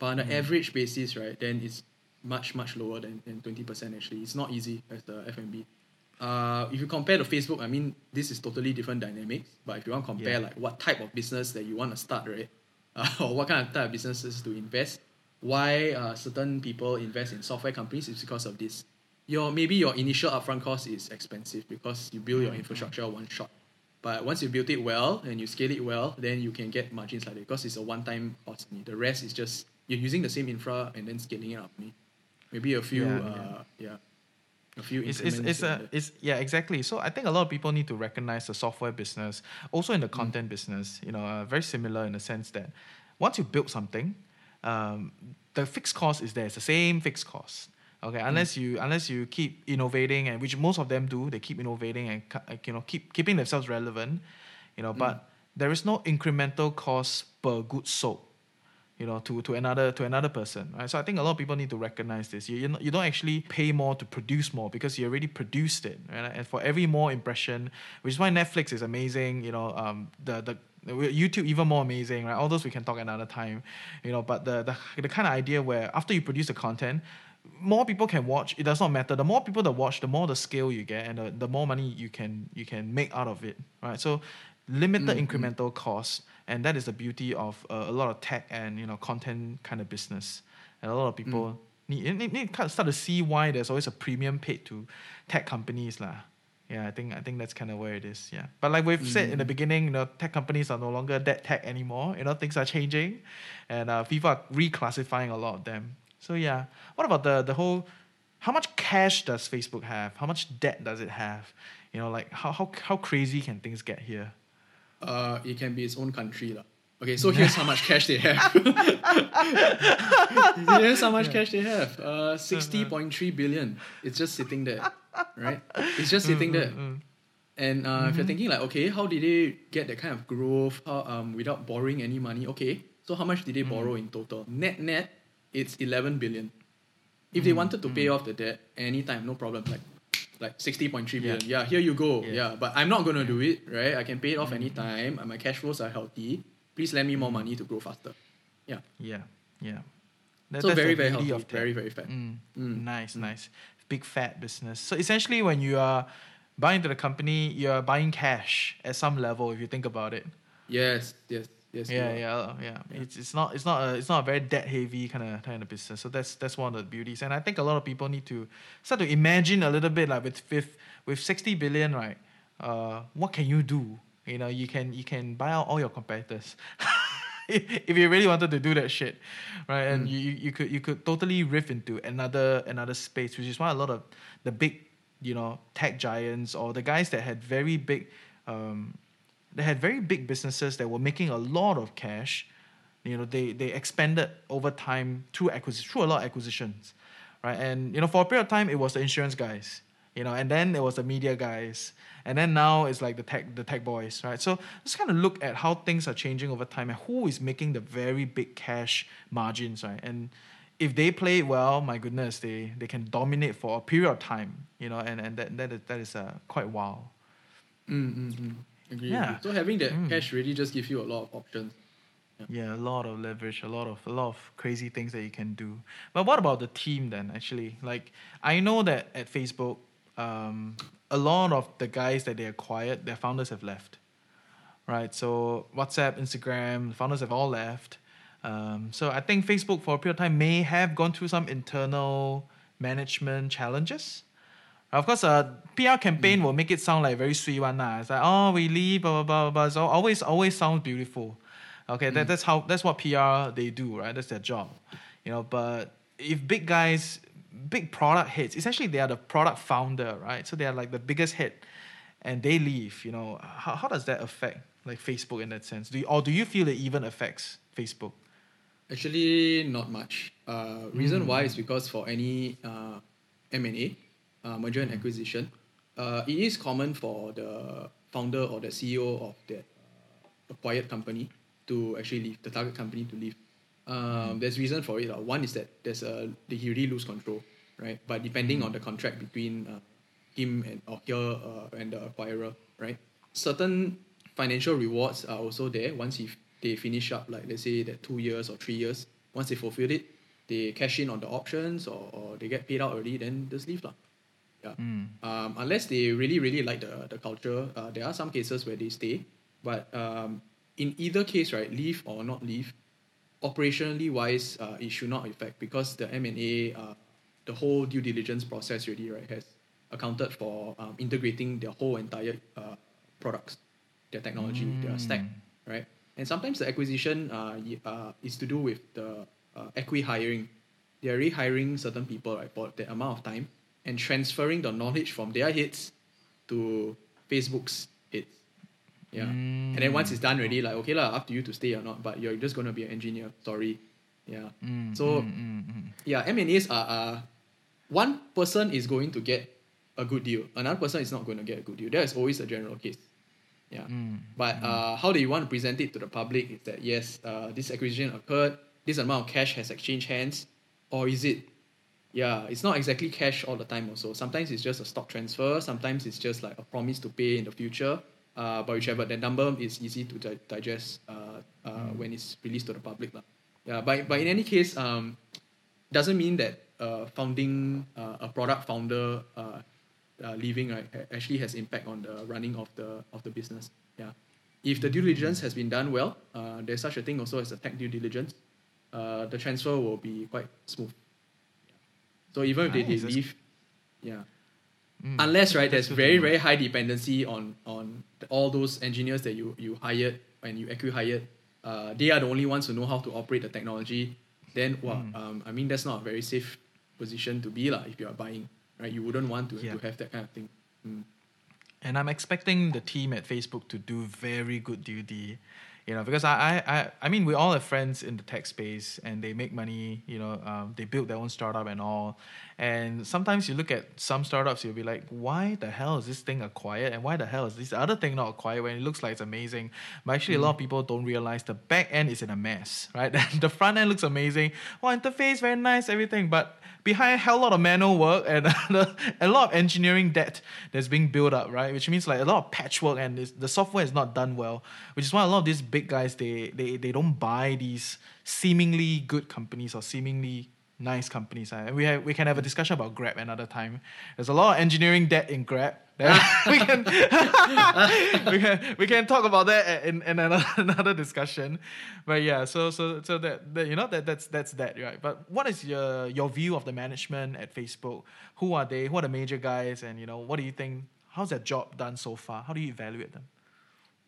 But on an average basis, right, then it's much much lower than than twenty percent. Actually, it's not easy as the F and B. Uh, if you compare to Facebook, I mean, this is totally different dynamics. But if you want to compare Yeah. like what type of business that you want to start, right, or what kind of type of businesses to invest, why uh, certain people invest in software companies is because of this. Your maybe your initial upfront cost is expensive because you build your infrastructure one shot. But once you build it well and you scale it well, then you can get margins like that because it's a one-time cost. The rest is just you're using the same infra and then scaling it up. Maybe a few, Yeah, uh, yeah. A few. It's, it's, it's, a, it's yeah exactly so i think a lot of people need to recognize the software business also in Mm. the content business you know uh, very similar in the sense that once you build something um, the fixed cost is there it's the same fixed cost okay Mm. unless you unless you keep innovating and which most of them do they keep innovating and you know keep keeping themselves relevant you Mm. know but there is no incremental cost per good sold you know, to, to another to another person, right? So I think a lot of people need to recognize this. You you, you don't actually pay more to produce more because you already produced it, right? And for every more impression, which is why Netflix is amazing. You know, um, the the YouTube even more amazing, right? All those we can talk another time, you know. But the the, the kind of idea where after you produce the content, more people can watch. It does not matter. The more people that watch, the more the scale you get, and the, the more money you can you can make out of it, right? So limited incremental cost, and that is the beauty of uh, a lot of tech and you know content kind of business. And a lot of people need, need, need to start to see why there's always a premium paid to tech companies lah. Yeah, I think I think that's kind of where it is. Yeah, but like we've said in the beginning, you know, tech companies are no longer that tech anymore. You know, things are changing, and uh, FIFA are reclassifying a lot of them. So yeah, what about the the whole? How much cash does Facebook have? How much debt does it have? You know, like how how how crazy can things get here? Uh, it can be its own country. lah. Okay, so here's how much cash they have. here's how much cash they have. Uh, 60.3 billion. It's just sitting there, right? It's just sitting there. And uh, if you're thinking like, okay, how did they get that kind of growth how, um, without borrowing any money? Okay, so how much did they borrow in total? Net net, it's 11 billion. If they wanted to pay off the debt anytime, no problem. Like like 60.3 billion. Yeah, here you go. Yeah. Yeah, but I'm not going to do it, right? I can pay it off anytime. and My cash flows are healthy. Please lend me more money to grow faster. Yeah. Yeah, yeah. That- so very, very healthy. of. Very, very fat. Mm, Mm, Nice, nice. Big fat business. So essentially, when you are buying into the company, you are buying cash at some level. If you think about it. Yes, yes, yes. you Yeah, yeah, yeah. It's it's not it's not a it's not a very debt heavy kind of kind of business. So that's that's one of the beauties. And I think a lot of people need to start to imagine a little bit like with with with sixty billion, right? Uh, what can you do? You know, you can you can buy out all your competitors. if you really wanted to do that shit, right? And you, you you could you could totally riff into another another space, which is why a lot of the big you know tech giants or the guys that had very big um, they had very big businesses that were making a lot of cash. You know, they they expanded over time through acquisition, through a lot of acquisitions, right? And you know, for a period of time, it was the insurance guys, you know, and then it was the media guys, and then now it's like the tech the tech boys, right? So let's kind of look at how things are changing over time and who is making the very big cash margins, right? And if they play well, my goodness, they they can dominate for a period of time, you know, and and that that is, that is uh, quite wow. Mm, Yeah. So having that Mm. cash really just gives you a lot of options. Yeah, a lot of leverage, a lot of a lot of crazy things that you can do. But what about the team then? Actually, like I know that at Facebook, um, a lot of the guys that they acquired, their founders have left, right? So WhatsApp, Instagram, the founders have all left. Um, so I think Facebook for a period of time may have gone through some internal management challenges. Of course, a PR campaign will make it sound like very sweet one. Nah. It's like, oh, we leave, blah, blah, blah, blah. So always, always sounds beautiful. Okay, that, that's how that's what PR they do, right? That's their job, you know. But if big guys, big product heads, essentially they are the product founder, right? So they are like the biggest head, and they leave. You know, how, how does that affect like Facebook in that sense? Do you, or do you feel it even affects Facebook? Actually, not much. Uh, reason why is because for any uh, M&A, uh, merger and acquisition, uh, it is common for the founder or the CEO of that acquired company to actually leave, the target company to leave. Um, there's reason for it. Uh. One is that there's a he really lose control, right? But depending on the contract between uh, him and or her uh, and the acquirer, right? Certain financial rewards are also there once he they finish up like let's say that two years or three years. Once they fulfilled it, they cash in on the options or, or they get paid out early, then just leave lah. Yeah. Um, unless they really really like the the culture, uh, there are some cases where they stay, but um, in either case, right, leave or not leave, operationally wise, uh, it should not affect because the M and A, uh, the whole due diligence process really right has accounted for um, integrating their whole entire uh, products, their technology, their stack, right? And sometimes the acquisition uh, uh, is to do with the uh, acqui hiring. They're rehiring certain people right for that amount of time and transferring the knowledge from their heads to Facebook's heads. Yeah. And then once it's done already, like okay lah, up to you to stay or not, but you're just gonna be an engineer. Sorry. Yeah. Mm, so mm, mm, yeah, M and A's are, are one person is going to get a good deal, another person is not going to get a good deal. There is always a general case. Yeah. But uh, how do you want to present it to the public is that yes, uh, this acquisition occurred, this amount of cash has exchanged hands, or is it yeah, it's not exactly cash all the time also. Sometimes it's just a stock transfer, sometimes it's just like a promise to pay in the future. Uh, but whichever, the number is easy to di- digest uh, uh, when it's released to the public. Yeah, but, but in any case, um, doesn't mean that uh, founding uh, a product founder uh, uh, leaving right actually has impact on the running of the of the business. Yeah, if the due diligence has been done well, uh, there's such a thing also as a tech due diligence. Uh, the transfer will be quite smooth. So even if they, they that's- leave, yeah. Unless right, there's very very high dependency on on all those engineers that you you hired and you acqui hired. Uh, they are the only ones who know how to operate the technology. Then, well, um, I mean that's not a very safe position to be lah. If you are buying, right, you wouldn't want to, Yeah. to have that kind of thing. Mm. And I'm expecting the team at Facebook to do very good duty, you know, because I, I, I, mean, we all have friends in the tech space and they make money, you know, um, they build their own startup and all. And sometimes you look at some startups, you'll be like, why the hell is this thing acquired? And why the hell is this other thing not acquired when it looks like it's amazing? But actually, a lot of people don't realize the back end is in a mess, right? the front end looks amazing. Well, interface, very nice, everything. But behind a hell lot of manual work and a lot of engineering debt that's being built up, right? Which means like a lot of patchwork and the software is not done well. Which is why a lot of these big guys they they, they don't buy these seemingly good companies or seemingly nice companies. uh, we have we can have a discussion about Grab another time. There's a lot of engineering debt in Grab. we can we can we can talk about that in, in another, another discussion. But yeah, so so so that, that you know that that's that's that right. But what is your your view of the management at Facebook? Who are they? Who are the major guys? And you know what do you think? How's their job done so far? How do you evaluate them?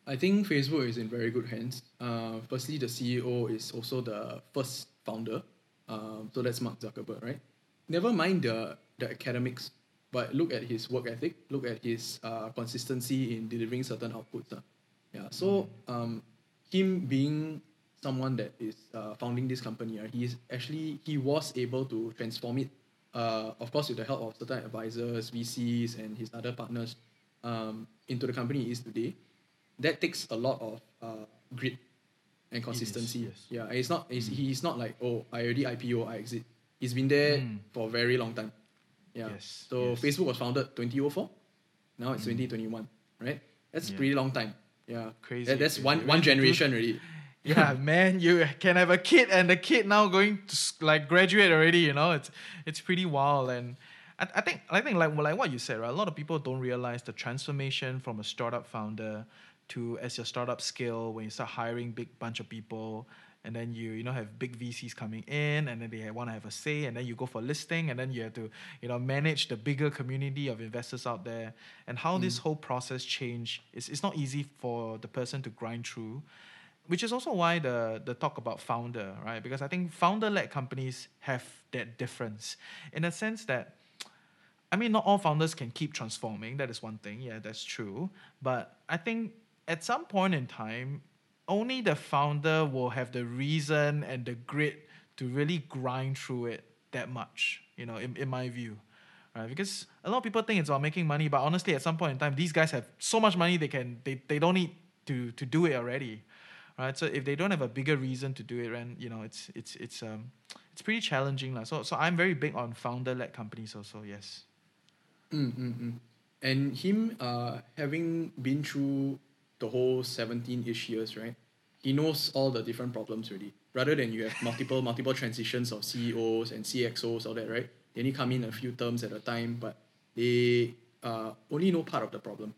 I think Facebook is in very good hands. Uh, firstly, the CEO is also the first founder. Um, so that's Mark Zuckerberg, right? Never mind the, the academics, but look at his work ethic, look at his uh, consistency in delivering certain outputs. Uh. Yeah, so um, him being someone that is uh, founding this company, uh, he is actually, he was able to transform it, uh, of course, with the help of certain advisors, VCs, and his other partners, um, into the company he is today that takes a lot of uh, grit and consistency. yes. Yeah, it's not. It's, mm. He's not like oh, I already IPO, I exit. He's been there mm. for a very long time. Yeah. Yes, So yes. Facebook was founded 2004. Now it's mm. 2021, right? That's Yeah. pretty long time. Yeah. Crazy, That, that's crazy. one one generation already. yeah, man, you can have a kid and the kid now going to like graduate already. You know, it's it's pretty wild. And I, I think I think like like what you said, right? A lot of people don't realize the transformation from a startup founder to as your startup scale when you start hiring big bunch of people. And then you you know have big VCs coming in, and then they want to have a say, and then you go for listing, and then you have to you know manage the bigger community of investors out there, and how this mm. whole process change is it's not easy for the person to grind through, which is also why the the talk about founder, right? Because I think founder-led companies have that difference in a sense that. I mean, not all founders can keep transforming. That is one thing. Yeah, that's true. But I think at some point in time, only the founder will have the reason and the grit to really grind through it that much, you know, in, in my view. Right? Because a lot of people think it's about making money, but honestly, at some point in time, these guys have so much money they can they, they don't need to to do it already. Right? So if they don't have a bigger reason to do it, then you know it's it's it's um it's pretty challenging. So so I'm very big on founder led companies also, yes. Mm, mm, mm. And him uh having been through the whole 17 ish years, right? He knows all the different problems already. Rather than you have multiple multiple transitions of CEOs and CXOs, all that, right? They only come in a few terms at a time, but they uh, only know part of the problem.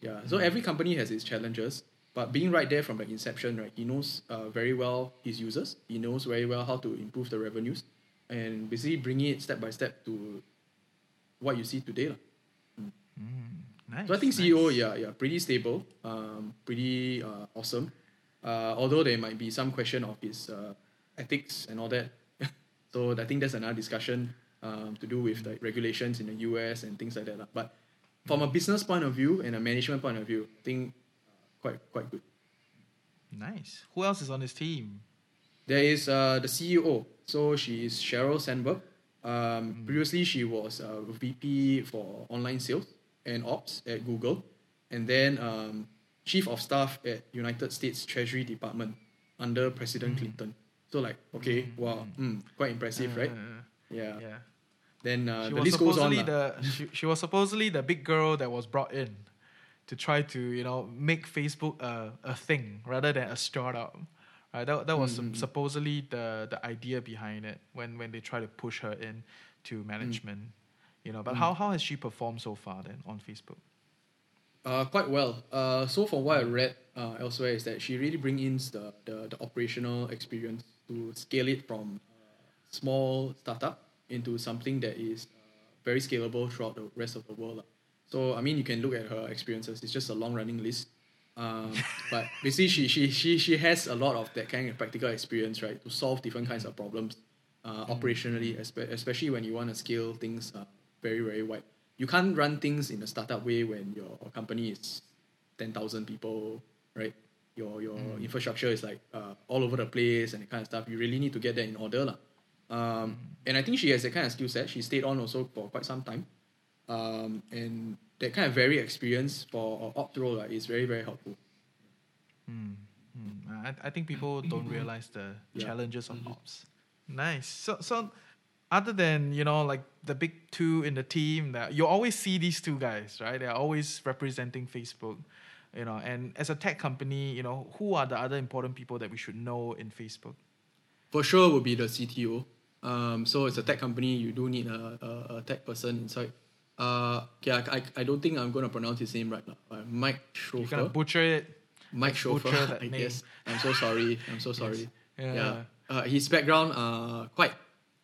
Yeah. So every company has its challenges, but being right there from the inception, right, he knows uh, very well his users. He knows very well how to improve the revenues, and basically bringing it step by step to what you see today. Mm, nice. So I think CEO, nice. yeah, yeah, pretty stable, um, pretty uh, awesome. Uh, although there might be some question of his uh, ethics and all that. so I think that's another discussion um, to do with the regulations in the US and things like that. But from a business point of view and a management point of view, I think uh, quite quite good. Nice. Who else is on his team? There is uh, the CEO. So she is Sheryl Sandberg. Um, Previously, she was uh, VP for online sales and ops at Google, and then um, Chief of Staff at United States Treasury Department under President Clinton. So like, okay, wow, mm, quite impressive, right? Uh, Yeah. yeah. Then uh, she the was list goes on. supposedly the she, she was supposedly the big girl that was brought in to try to you know make Facebook a, a thing rather than a startup. Right, that, that was Mm, mm, mm. supposedly the, the idea behind it when, when they try to push her in to management. You know, but Mm. how, how has she performed so far then on Facebook? Uh, quite well. Uh, so from what I read uh, elsewhere is that she really brings in the, the, the operational experience to scale it from small startup into something that is uh, very scalable throughout the rest of the world. So I mean, you can look at her experiences. It's just a long running list. Um, but basically, she, she she she has a lot of that kind of practical experience, right, to solve different kinds of problems uh, operationally, especially when you want to scale things uh, very very wide. You can't run things in a startup way when your company is ten thousand people, right? Your your infrastructure is like uh, all over the place and that kind of stuff. You really need to get that in order, lah. Um, and I think she has that kind of skill set. She stayed on also for quite some time, um, and that kind of very experience for opt role like, is very very helpful. Hmm. Hmm. I, I think people don't realize the Yeah. challenges of ops. Nice. So so other than, you know, like the big two in the team that you always see these two guys, right? They're always representing Facebook. You know, and as a tech company, you know, who are the other important people that we should know in Facebook? For sure, would be the CTO. Um, so it's a tech company. You do need a, a, a tech person inside. Uh, okay, I, I, I don't think I'm going to pronounce his name right now. Uh, Mike You're gonna butcher it. Mike Schofer, butcher that I name. guess. I'm so sorry. I'm so sorry. Yeah. Yeah. Uh, his background uh, quite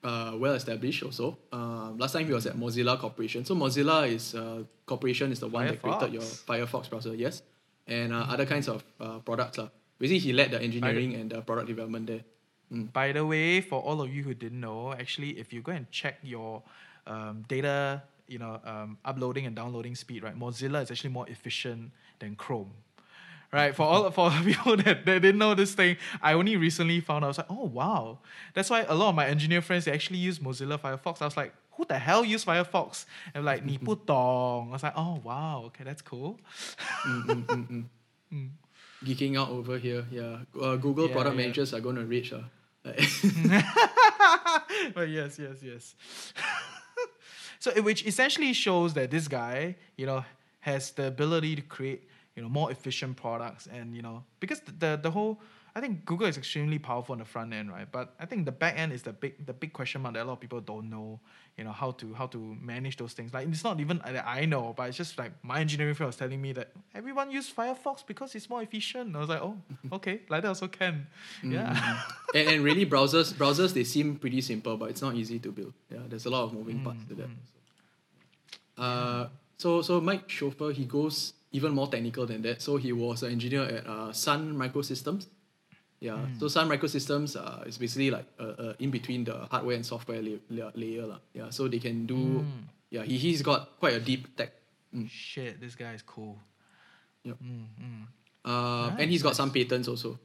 uh, well established also. Uh, last time he was at Mozilla Corporation. So Mozilla is uh, corporation is the one that created your Firefox browser, yes, and uh, other kinds of uh, products. lah. Basically, he led the engineering and the product development there. By the way, for all of you who didn't know, actually, if you go and check your um, data, you know, um, uploading and downloading speed, right? Mozilla is actually more efficient than Chrome right? For all for people that, that didn't know this thing, I only recently found out. I was like, oh wow. That's why a lot of my engineer friends they actually use Mozilla Firefox. I was like, who the hell use Firefox? And like, ni putong. I was like, oh wow, okay, that's cool. Mm, mm, mm, hmm. Geeking out over here, yeah. Uh, Google yeah, product yeah. managers are going to reach. Uh, but yes, yes, yes. so, which essentially shows that this guy, you know, has the ability to create you know, more efficient products and you know, because the the, the whole I think Google is extremely powerful on the front end, right? But I think the back end is the big the big question mark that a lot of people don't know, you know, how to how to manage those things. Like it's not even that I know, but it's just like my engineering friend was telling me that everyone use Firefox because it's more efficient. I was like, oh, okay, like that also can. Mm. Yeah. and, and really, browsers browsers they seem pretty simple, but it's not easy to build. Yeah, there's a lot of moving parts to that. Mm, mm. Uh, so so Mike Schofer he goes even more technical than that. So he was an engineer at uh, Sun Microsystems, Yeah. Hmm. So Sun Microsystems uh, is basically like uh, uh, in between the hardware and software la- la- layer. lah. Yeah. So they can do. Hmm. Yeah. He he's got quite a deep tech. Mm. Shit, this guy is cool. Yep. Mm, mm. Uh, Nice, and he's got some patents also.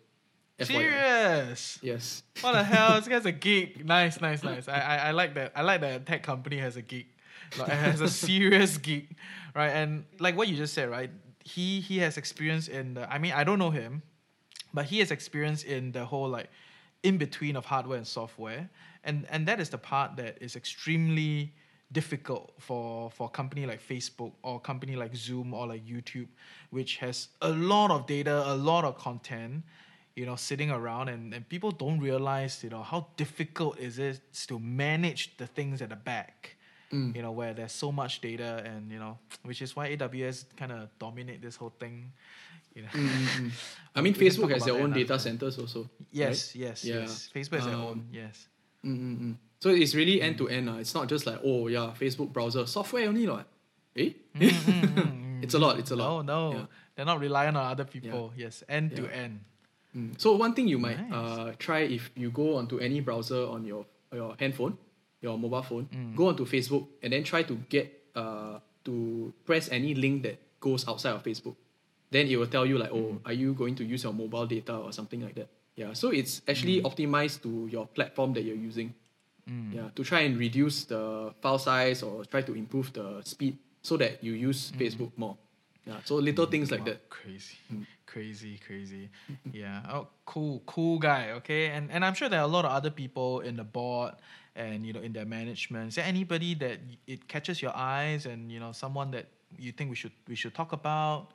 Serious? Yes. What the hell? This guy's a geek. Nice, nice, nice. I, I, I like that. I like that a tech company has a geek. Like has a serious geek. Right? And like what you just said, right? He he has experience in the I mean, I don't know him, but he has experience in the whole like in between of hardware and software. And and that is the part that is extremely difficult for for a company like Facebook or a company like Zoom or like YouTube, which has a lot of data, a lot of content, you know, sitting around and, and people don't realize, you know, how difficult is it to manage the things at the back. Mm. You know, where there's so much data and, you know, which is why AWS kind of dominate this whole thing. You know. Mm, mm, mm. I mean, Facebook has their own data time. centers also. Yes, yes, Yeah. yes. Facebook has their Um, own, yes. Mm, mm, mm. So it's really end to end. uh. It's not just like, oh, yeah, Facebook browser, software only. Lot. Eh? it's a lot. It's a lot. No, no. Yeah. They're not relying on other people. Yes, end to end. Mm. So one thing you might Nice. uh, try if you go onto any browser on your your handphone, your mobile phone, Mm. go onto Facebook and then try to get uh, to press any link that goes outside of Facebook. Then it will tell you like, oh, Mm. are you going to use your mobile data or something like that? Yeah. So it's Mm. actually optimized to your platform that you're using. Mm. Yeah. To try and reduce the file size or try to improve the speed so that you use Facebook more. Yeah. So little things like Mm. Wow, that. Crazy, Mm. crazy, crazy. yeah. Oh, cool, cool guy. Okay, and and I'm sure there are a lot of other people in the board and you know in their management. Is there anybody that it catches your eyes and you know someone that you think we should we should talk about?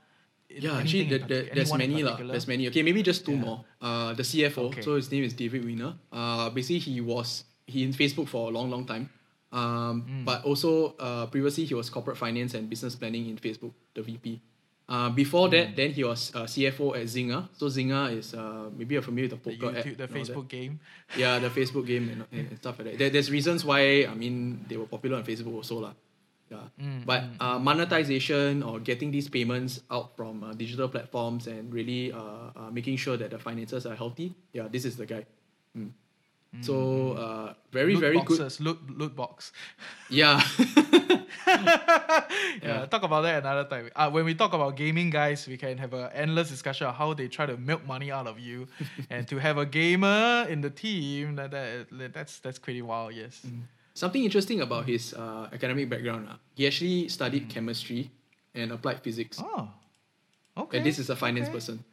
Yeah, actually, in there, there's many lah. There's many. Okay, maybe just two Yeah. more. Uh, the CFO. Okay. So his name is David Wehner. Uh, basically he was he in Facebook for a long, long time. Um, Mm. but also uh, previously he was corporate finance and business planning in Facebook, the VP. Uh, before Mm. that, then he was uh, CFO at Zynga. So Zynga is uh, maybe you're familiar with the The poker app. YouTube, the and all that. Facebook game. Yeah, the Facebook game and, and, stuff like that. There, there's reasons why I mean they were popular on Facebook also lah. Yeah. Mm, but mm, uh, monetization or getting these payments out from uh, digital platforms and really uh, uh, making sure that the finances are healthy. Yeah, this is the guy. Mm. So uh, very loot very good. Loot loot box. Yeah. yeah, talk about that another time. Uh, when we talk about gaming, guys, we can have an endless discussion of how they try to milk money out of you, and to have a gamer in the team, that, that that's that's pretty wild. Yes. Something interesting about his uh, academic background. Uh, he actually studied chemistry and applied physics. Oh, okay. And this is a finance okay. person.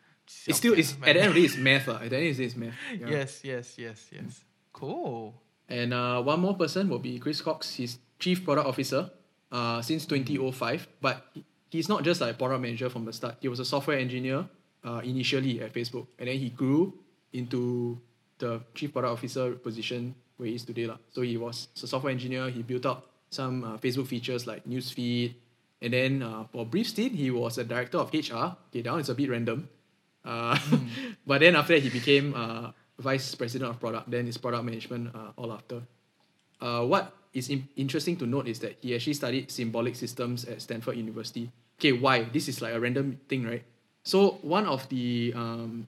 It's still it's at the end of the day it's math. Uh. At the end of the day it's math. Yeah. Yes, yes, yes, yes. Cool. And uh, one more person will be Chris Cox. He's chief product officer uh, since 2005. But he's not just like a product manager from the start. He was a software engineer uh, initially at Facebook, and then he grew into the chief product officer position where he is today. lah. So he was a software engineer. He built up some uh, Facebook features like newsfeed, and then uh, for a brief stint he was a director of HR. Okay, one is a bit random. Uh, but then after that, he became uh, vice president of product. Then his product management uh, all after. Uh, what is in- interesting to note is that he actually studied symbolic systems at Stanford University. Okay, why? This is like a random thing, right? So one of the um,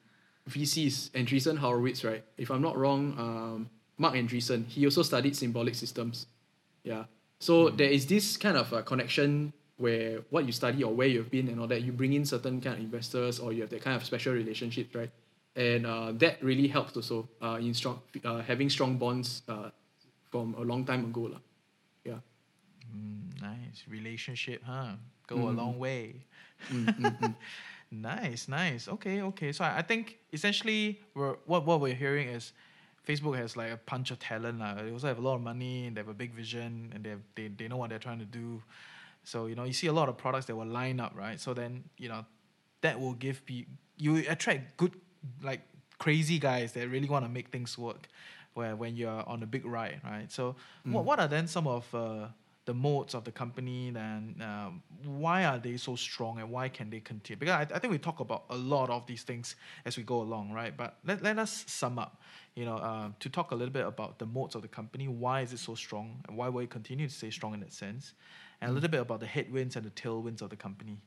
VCs, Andreessen Horowitz, right? If I'm not wrong, um, Marc Andreessen, he also studied symbolic systems. Yeah. So there is this kind of a connection where what you study or where you've been and all that, you bring in certain kind of investors or you have that kind of special relationships, right? And uh, that really helps also uh, in strong uh, having strong bonds uh, from a long time ago. lah. Yeah. Mm, nice relationship, huh? Go a Mm. long way. Mm, mm, mm. Nice, nice. Okay, okay. So I, I think essentially we're what what we're hearing is Facebook has like a punch of talent. lah. They also have a lot of money and they have a big vision and they have, they, they know what they're trying to do. So, you know, you see a lot of products that will line up, right? So then, you know, that will give pe- you attract good like crazy guys that really want to make things work where when you're on a big ride, right? So what what are then some of uh, the modes of the company then um, why are they so strong and why can they continue because I, I think we talk about a lot of these things as we go along right but let, let us sum up you know uh, to talk a little bit about the modes of the company why is it so strong and why will it continue to stay strong in that sense and a little bit about the headwinds and the tailwinds of the company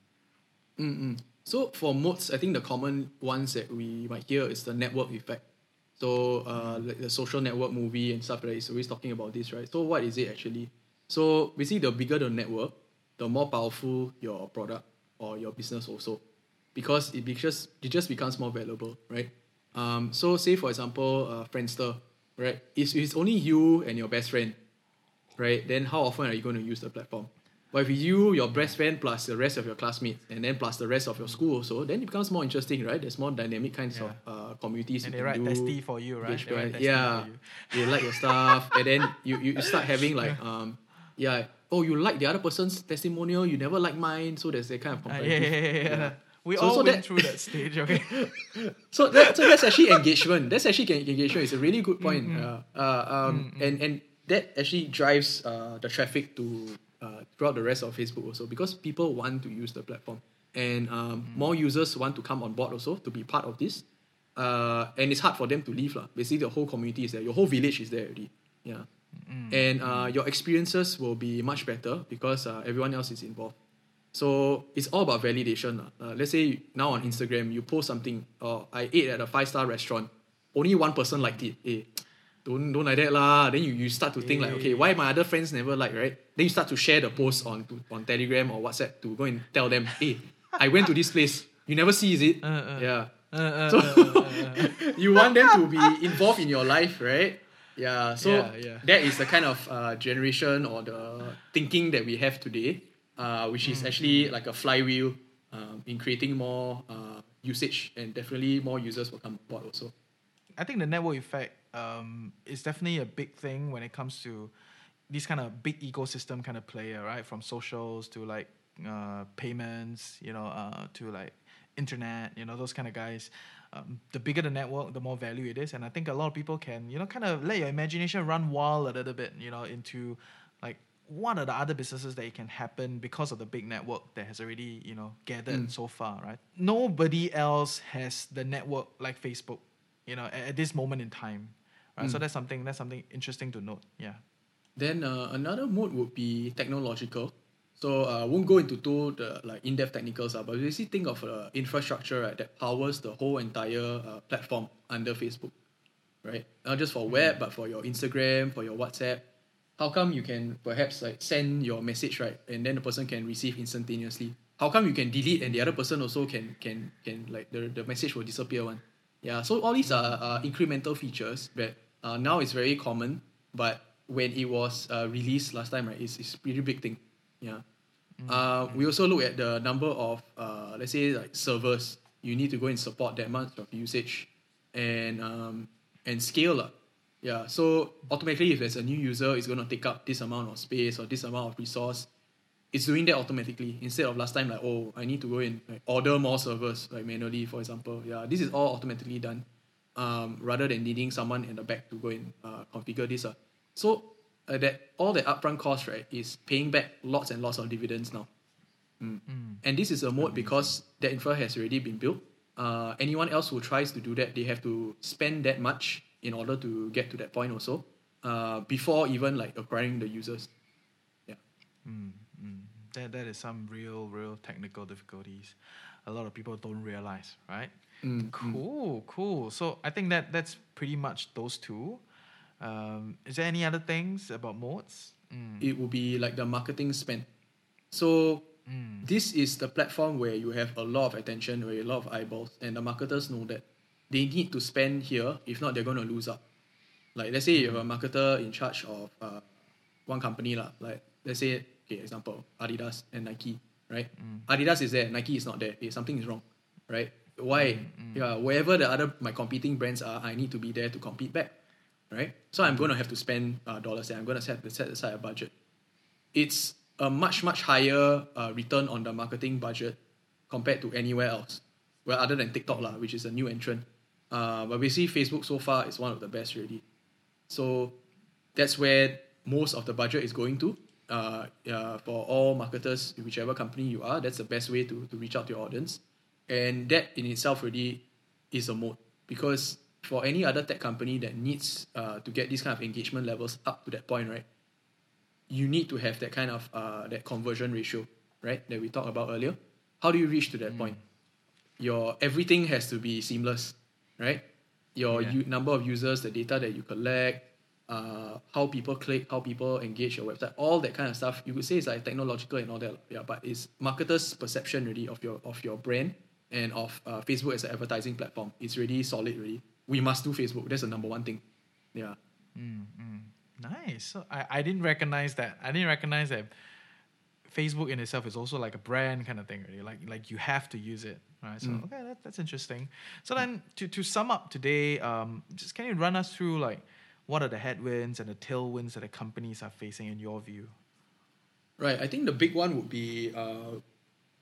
Mm-mm. So for modes, I think the common ones that we might hear is the network effect. So uh, like the social network movie and stuff like that is always talking about this, right? So what is it actually? So basically, the bigger the network, the more powerful your product or your business also, because it because it just becomes more valuable, right? Um, so say for example, uh, Friendster, right? If it's only you and your best friend, right? Then how often are you going to use the platform? But if you, your best friend, plus the rest of your classmates, and then plus the rest of your school also, then it becomes more interesting, right? There's more dynamic kinds Yeah. of uh, communities. And they write testy for you, right? They write Yeah, you. they like your stuff, and then you, you start having like um yeah oh you like the other person's testimonial, you never like mine, so there's that kind of Uh, yeah, yeah, yeah, yeah. We So- all so went that- through that stage, okay? So that, so that's actually engagement. That's actually engagement. It's a really good point. Uh, uh, um, and and that actually drives uh, the traffic to uh, throughout the rest of Facebook also because people want to use the platform and um, more users want to come on board also to be part of this. Uh, and it's hard for them to leave lah. Basically, the whole community is there. Your whole village is there already. Yeah. And uh, your experiences will be much better because uh, everyone else is involved. So it's all about validation. Uh, let's say now on Instagram, you post something, I ate at a five star restaurant, only one person liked it. Eh, don't, don't like that lah. Then you, you start to think like, okay, why my other friends never like, right? Then you start to share the post on to, on Telegram or WhatsApp to go and tell them, hey, I went to this place. You never see, is it? Uh, uh. yeah. Uh, uh, So uh, uh, uh. you want them to be involved in your life, right? Yeah. So Yeah, yeah. that is the kind of uh, generation or the thinking that we have today, uh, which Mm. is actually like a flywheel um, in creating more uh, usage and definitely more users will come on board also. I think the network effect um, is definitely a big thing when it comes to these kind of big ecosystem kind of player, right? From socials to like uh, payments, you know, uh, to like internet, you know, those kind of guys. Um, the bigger the network, the more value it is, and I think a lot of people can, you know, kind of let your imagination run wild a little bit, you know, into like what are the other businesses that can happen because of the big network that has already, you know, gathered Mm. so far, right? Nobody else has the network like Facebook you know, at, at this moment in time. Right? So Mm. that's something that's something interesting to note. Yeah. Then uh, another mode would be technological. So I uh, won't go into too the like in-depth technicals, uh, but basically think of uh, infrastructure right, that powers the whole entire uh, platform under Facebook, right? Not just for web, but for your Instagram, for your WhatsApp. How come you can perhaps like send your message right, and then the person can receive instantaneously? How come you can delete and the other person also can can can like the, the message will disappear one? Yeah, so all these are uh, incremental features that uh, now it's very common, but when it was uh, released last time, right, it's, it's pretty big thing. Yeah. Uh, we also look at the number of uh, let's say like servers you need to go and support that much of usage, and um, and scale lah. Yeah. So automatically, if there's a new user, it's gonna take up this amount of space or this amount of resource. It's doing that automatically instead of last time like oh I need to go and like, order more servers like manually for example. Yeah, this is all automatically done, um, rather than needing someone in the back to go and uh, configure this. Uh. So uh, that all the upfront cost right is paying back lots and lots of dividends now. Mm. And this is a mode because that infra has already been built. Uh, anyone else who tries to do that, they have to spend that much in order to get to that point also. Uh, before even like acquiring the users. Yeah. Mm, mm. That that is some real real technical difficulties. A lot of people don't realize, right? Mm, mm. Cool, cool. So I think that that's pretty much those two. Um, is there any other things about modes? Mm. It will be like the marketing spend. So Mm. this is the platform where you have a lot of attention, where you have a lot of eyeballs, and the marketers know that they need to spend here. If not, they're going to lose out. Like let's say you have a marketer in charge of uh, one company lah. Like let's say, okay, example Adidas and Nike, right? Adidas is there, Nike is not there. Something is wrong, right? Why? Yeah, wherever the other my competing brands are, I need to be there to compete back, right? So I'm going to have to spend uh, dollars there. I'm going to set set aside a budget it's a much much higher uh, return on the marketing budget compared to anywhere else. Well, other than TikTok lah, which is a new entrant. Uh, but basically, Facebook so far is one of the best really. So that's where most of the budget is going to. Uh, uh, for all marketers, whichever company you are, that's the best way to, to reach out to your audience. And that in itself already is a mode because for any other tech company that needs uh, to get these kind of engagement levels up to that point, right? you need to have that kind of uh, that conversion ratio, right? That we talked about earlier. How do you reach to that point? your everything has to be seamless, right? Your Yeah. u- number of users, the data that you collect, uh, how people click, how people engage your website, all that kind of stuff. You could say it's like technological and all that, yeah. But it's marketers' perception really of your of your brand and of uh, Facebook as an advertising platform. It's really solid, really. We must do Facebook. That's the number one thing. Yeah. Nice. So I, I didn't recognize that. I didn't recognize that Facebook in itself is also like a brand kind of thing, really. Like like you have to use it. Right. So okay, that, that's interesting. So then to, to sum up today, um, just can you run us through like what are the headwinds and the tailwinds that the companies are facing in your view? Right. I think the big one would be uh,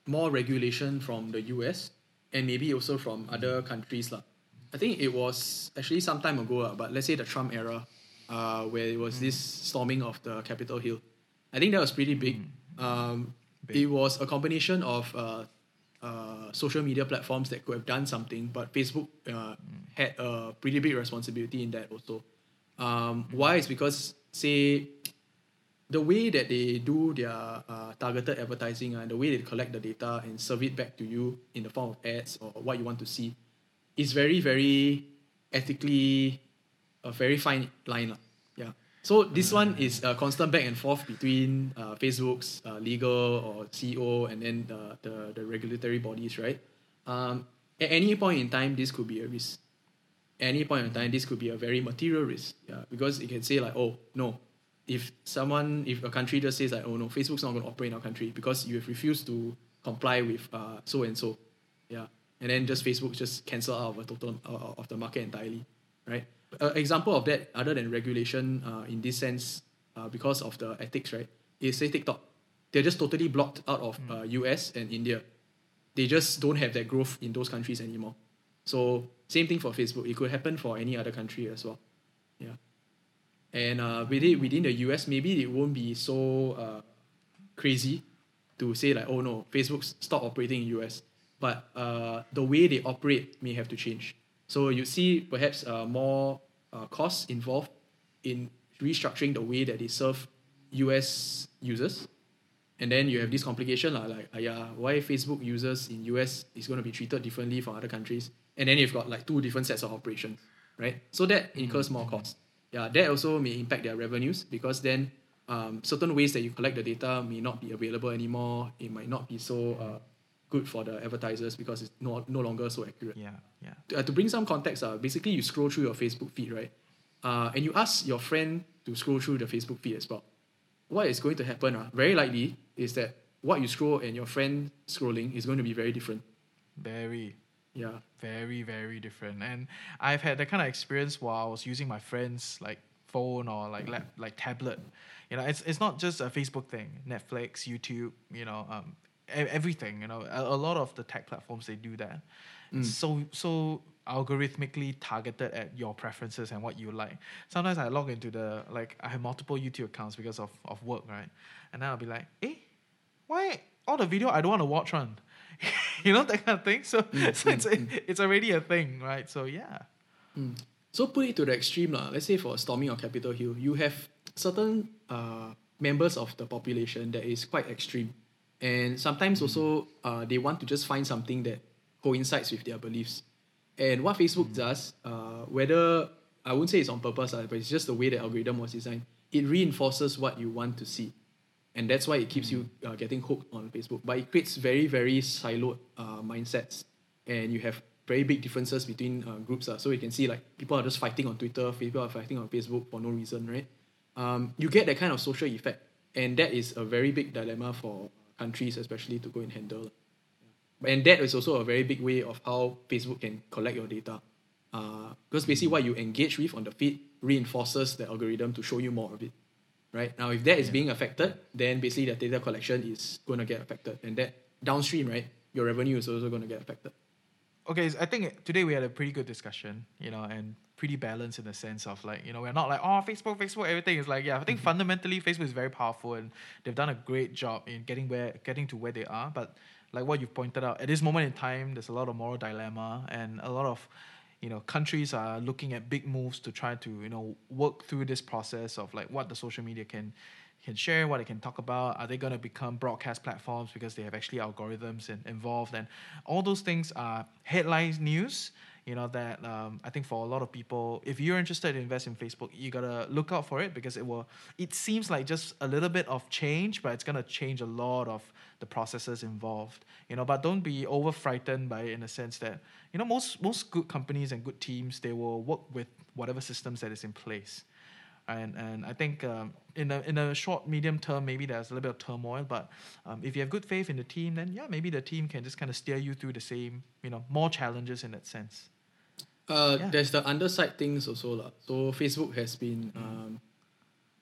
more regulation from the US and maybe also from other countries. lah. I think it was actually some time ago, but let's say the Trump era, uh, where it was this storming of the Capitol Hill. I think that was pretty big. Um, Big. It was a combination of uh, uh, social media platforms that could have done something, but Facebook uh, had a pretty big responsibility in that also. Um, Why is because say the way that they do their uh, targeted advertising and the way they collect the data and serve it back to you in the form of ads or what you want to see is very very ethically a very fine line lah. yeah. So this one is a constant back and forth between uh, facebook's uh, legal or ceo and then the, the, the regulatory bodies right? Um, at any point in time this could be a risk any point in time, this could be a very material risk. Yeah, because it can say like, oh no, if someone, if a country just says like, oh no, Facebook's not going to operate in our country because you have refused to comply with uh, so and so, yeah, and then just Facebook just cancel out of a total uh, of the market entirely, right? Uh, example of that, other than regulation, uh, in this sense, uh, because of the ethics, right? Is say TikTok, they're just totally blocked out of uh, US and India. They just don't have that growth in those countries anymore. So same thing for Facebook. It could happen for any other country as well. Yeah. And uh, within within the US, maybe it won't be so uh, crazy to say like, oh no, Facebook stop operating in US. But uh, the way they operate may have to change. So you see perhaps uh, more uh, costs involved in restructuring the way that they serve US users. And then you have this complication like uh, yeah, why Facebook users in US is going to be treated differently from other countries, and then you've got like two different sets of operations, right? So that incurs more costs. Yeah, that also may impact their revenues because then um, certain ways that you collect the data may not be available anymore. It might not be so uh, good for the advertisers because it's no, no longer so accurate Yeah, yeah. to, uh, to bring some context, uh, basically you scroll through your Facebook feed, right? Uh, and you ask your friend to scroll through the Facebook feed as well. What is going to happen, uh, very likely, is that what you scroll and your friend scrolling is going to be very different. Very, Yeah. very, very different. And I've had that kind of experience while I was using my friend's like phone or like lap, like tablet. You know, it's it's not just a Facebook thing. Netflix, YouTube, you know, um, everything. You know, a, a lot of the tech platforms they do that. So so algorithmically targeted at your preferences and what you like. Sometimes I log into the like I have multiple YouTube accounts because of, of work, right? And then I'll be like, eh, why all the video I don't want to watch on? you know, that kind of thing. So, so it's it's already a thing, right? So yeah. So put it to the extreme, lah. let's say for storming of Capitol Hill, you have certain uh, members of the population that is quite extreme. And sometimes also uh, they want to just find something that coincides with their beliefs. And what Facebook does, uh, whether I wouldn't say it's on purpose, but it's just the way the algorithm was designed, it reinforces what you want to see. And that's why it keeps you uh, getting hooked on Facebook. But it creates very, very siloed uh, mindsets. And you have very big differences between uh, groups. Uh. So you can see like people are just fighting on Twitter, people are fighting on Facebook for no reason, right? Um, you get that kind of social effect. And that is a very big dilemma for countries, especially to go and handle. And that is also a very big way of how Facebook can collect your data. Uh, because basically what you engage with on the feed reinforces the algorithm to show you more of it. Right? Now if that is being affected, then basically the data collection is gonna get affected. And that downstream, right, your revenue is also gonna get affected. Okay, so I think today we had a pretty good discussion, you know, and pretty balanced in the sense of like, you know, we're not like, oh, Facebook, Facebook, everything is like, yeah. I think mm-hmm. fundamentally Facebook is very powerful and they've done a great job in getting where getting to where they are. But like what you've pointed out, at this moment in time, there's a lot of moral dilemma and a lot of, you know, countries are looking at big moves to try to, you know, work through this process of like what the social media can can share, what they can talk about. Are they going to become broadcast platforms because they have actually algorithms in, involved? And all those things are headline news. You know that um, I think for a lot of people, if you're interested to invest in Facebook, you gotta look out for it because it will. It seems like just a little bit of change, but it's gonna change a lot of the processes involved. You know, but don't be over frightened by it in the sense that you know most most good companies and good teams they will work with whatever systems that is in place and and I think um, in a in a short medium term maybe there's a little bit of turmoil, but um, if you have good faith in the team, then yeah, maybe the team can just kind of steer you through the same you know more challenges in that sense. Uh, yeah. There's the underside things also lah. So Facebook has been um,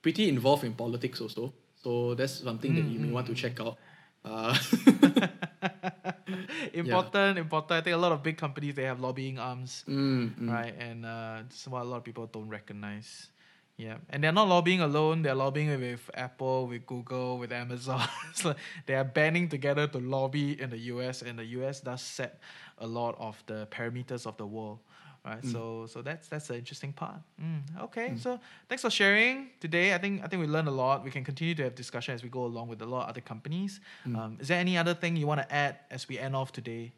pretty involved in politics also. So that's something mm, that you may mm. want to check out. Uh, important, yeah. important. I think a lot of big companies they have lobbying arms, mm, mm. right? And uh, this is what a lot of people don't recognize. Yeah, and they're not lobbying alone. They're lobbying with Apple, with Google, with Amazon. so they are banding together to lobby in the US, and the US does set a lot of the parameters of the world. Right, mm. so so that's that's the interesting part. Mm, okay, mm. so thanks for sharing today. I think I think we learned a lot. We can continue to have discussion as we go along with a lot of other companies. Mm. Um, is there any other thing you want to add as we end off today?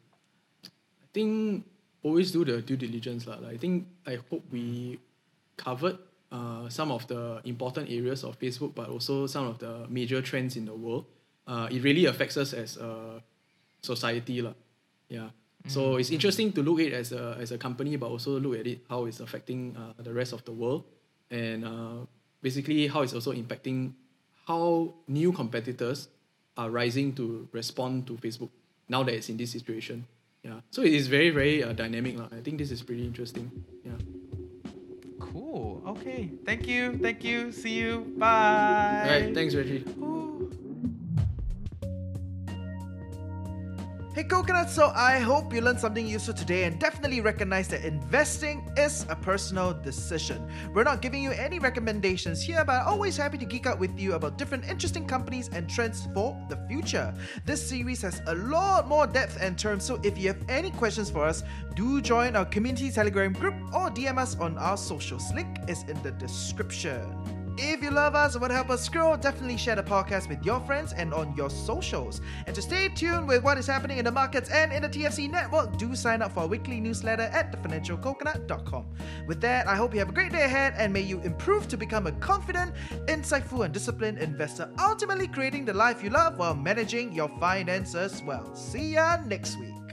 I think always do the due diligence, lah. Like, I think I hope we covered uh, some of the important areas of Facebook, but also some of the major trends in the world. Uh, it really affects us as a society. La. Yeah. So mm-hmm. it's interesting to look at it as a, as a company, but also look at it how it's affecting uh, the rest of the world, and uh, basically how it's also impacting how new competitors are rising to respond to Facebook now that it's in this situation. Yeah. So it is very very uh, dynamic. La. I think this is pretty interesting. Yeah. Cool. Okay. Thank you. Thank you. See you. Bye. All right. Thanks, Reggie. Hey Coconut, so I hope you learned something useful today and definitely recognize that investing is a personal decision. We're not giving you any recommendations here, but always happy to geek out with you about different interesting companies and trends for the future. This series has a lot more depth and terms, so if you have any questions for us, do join our community Telegram group or DM us on our social. Link is in the description. If you love us and want to help us grow, definitely share the podcast with your friends and on your socials. And to stay tuned with what is happening in the markets and in the TFC network, do sign up for our weekly newsletter at thefinancialcoconut.com. With that, I hope you have a great day ahead and may you improve to become a confident, insightful, and disciplined investor, ultimately creating the life you love while managing your finances well. See ya next week.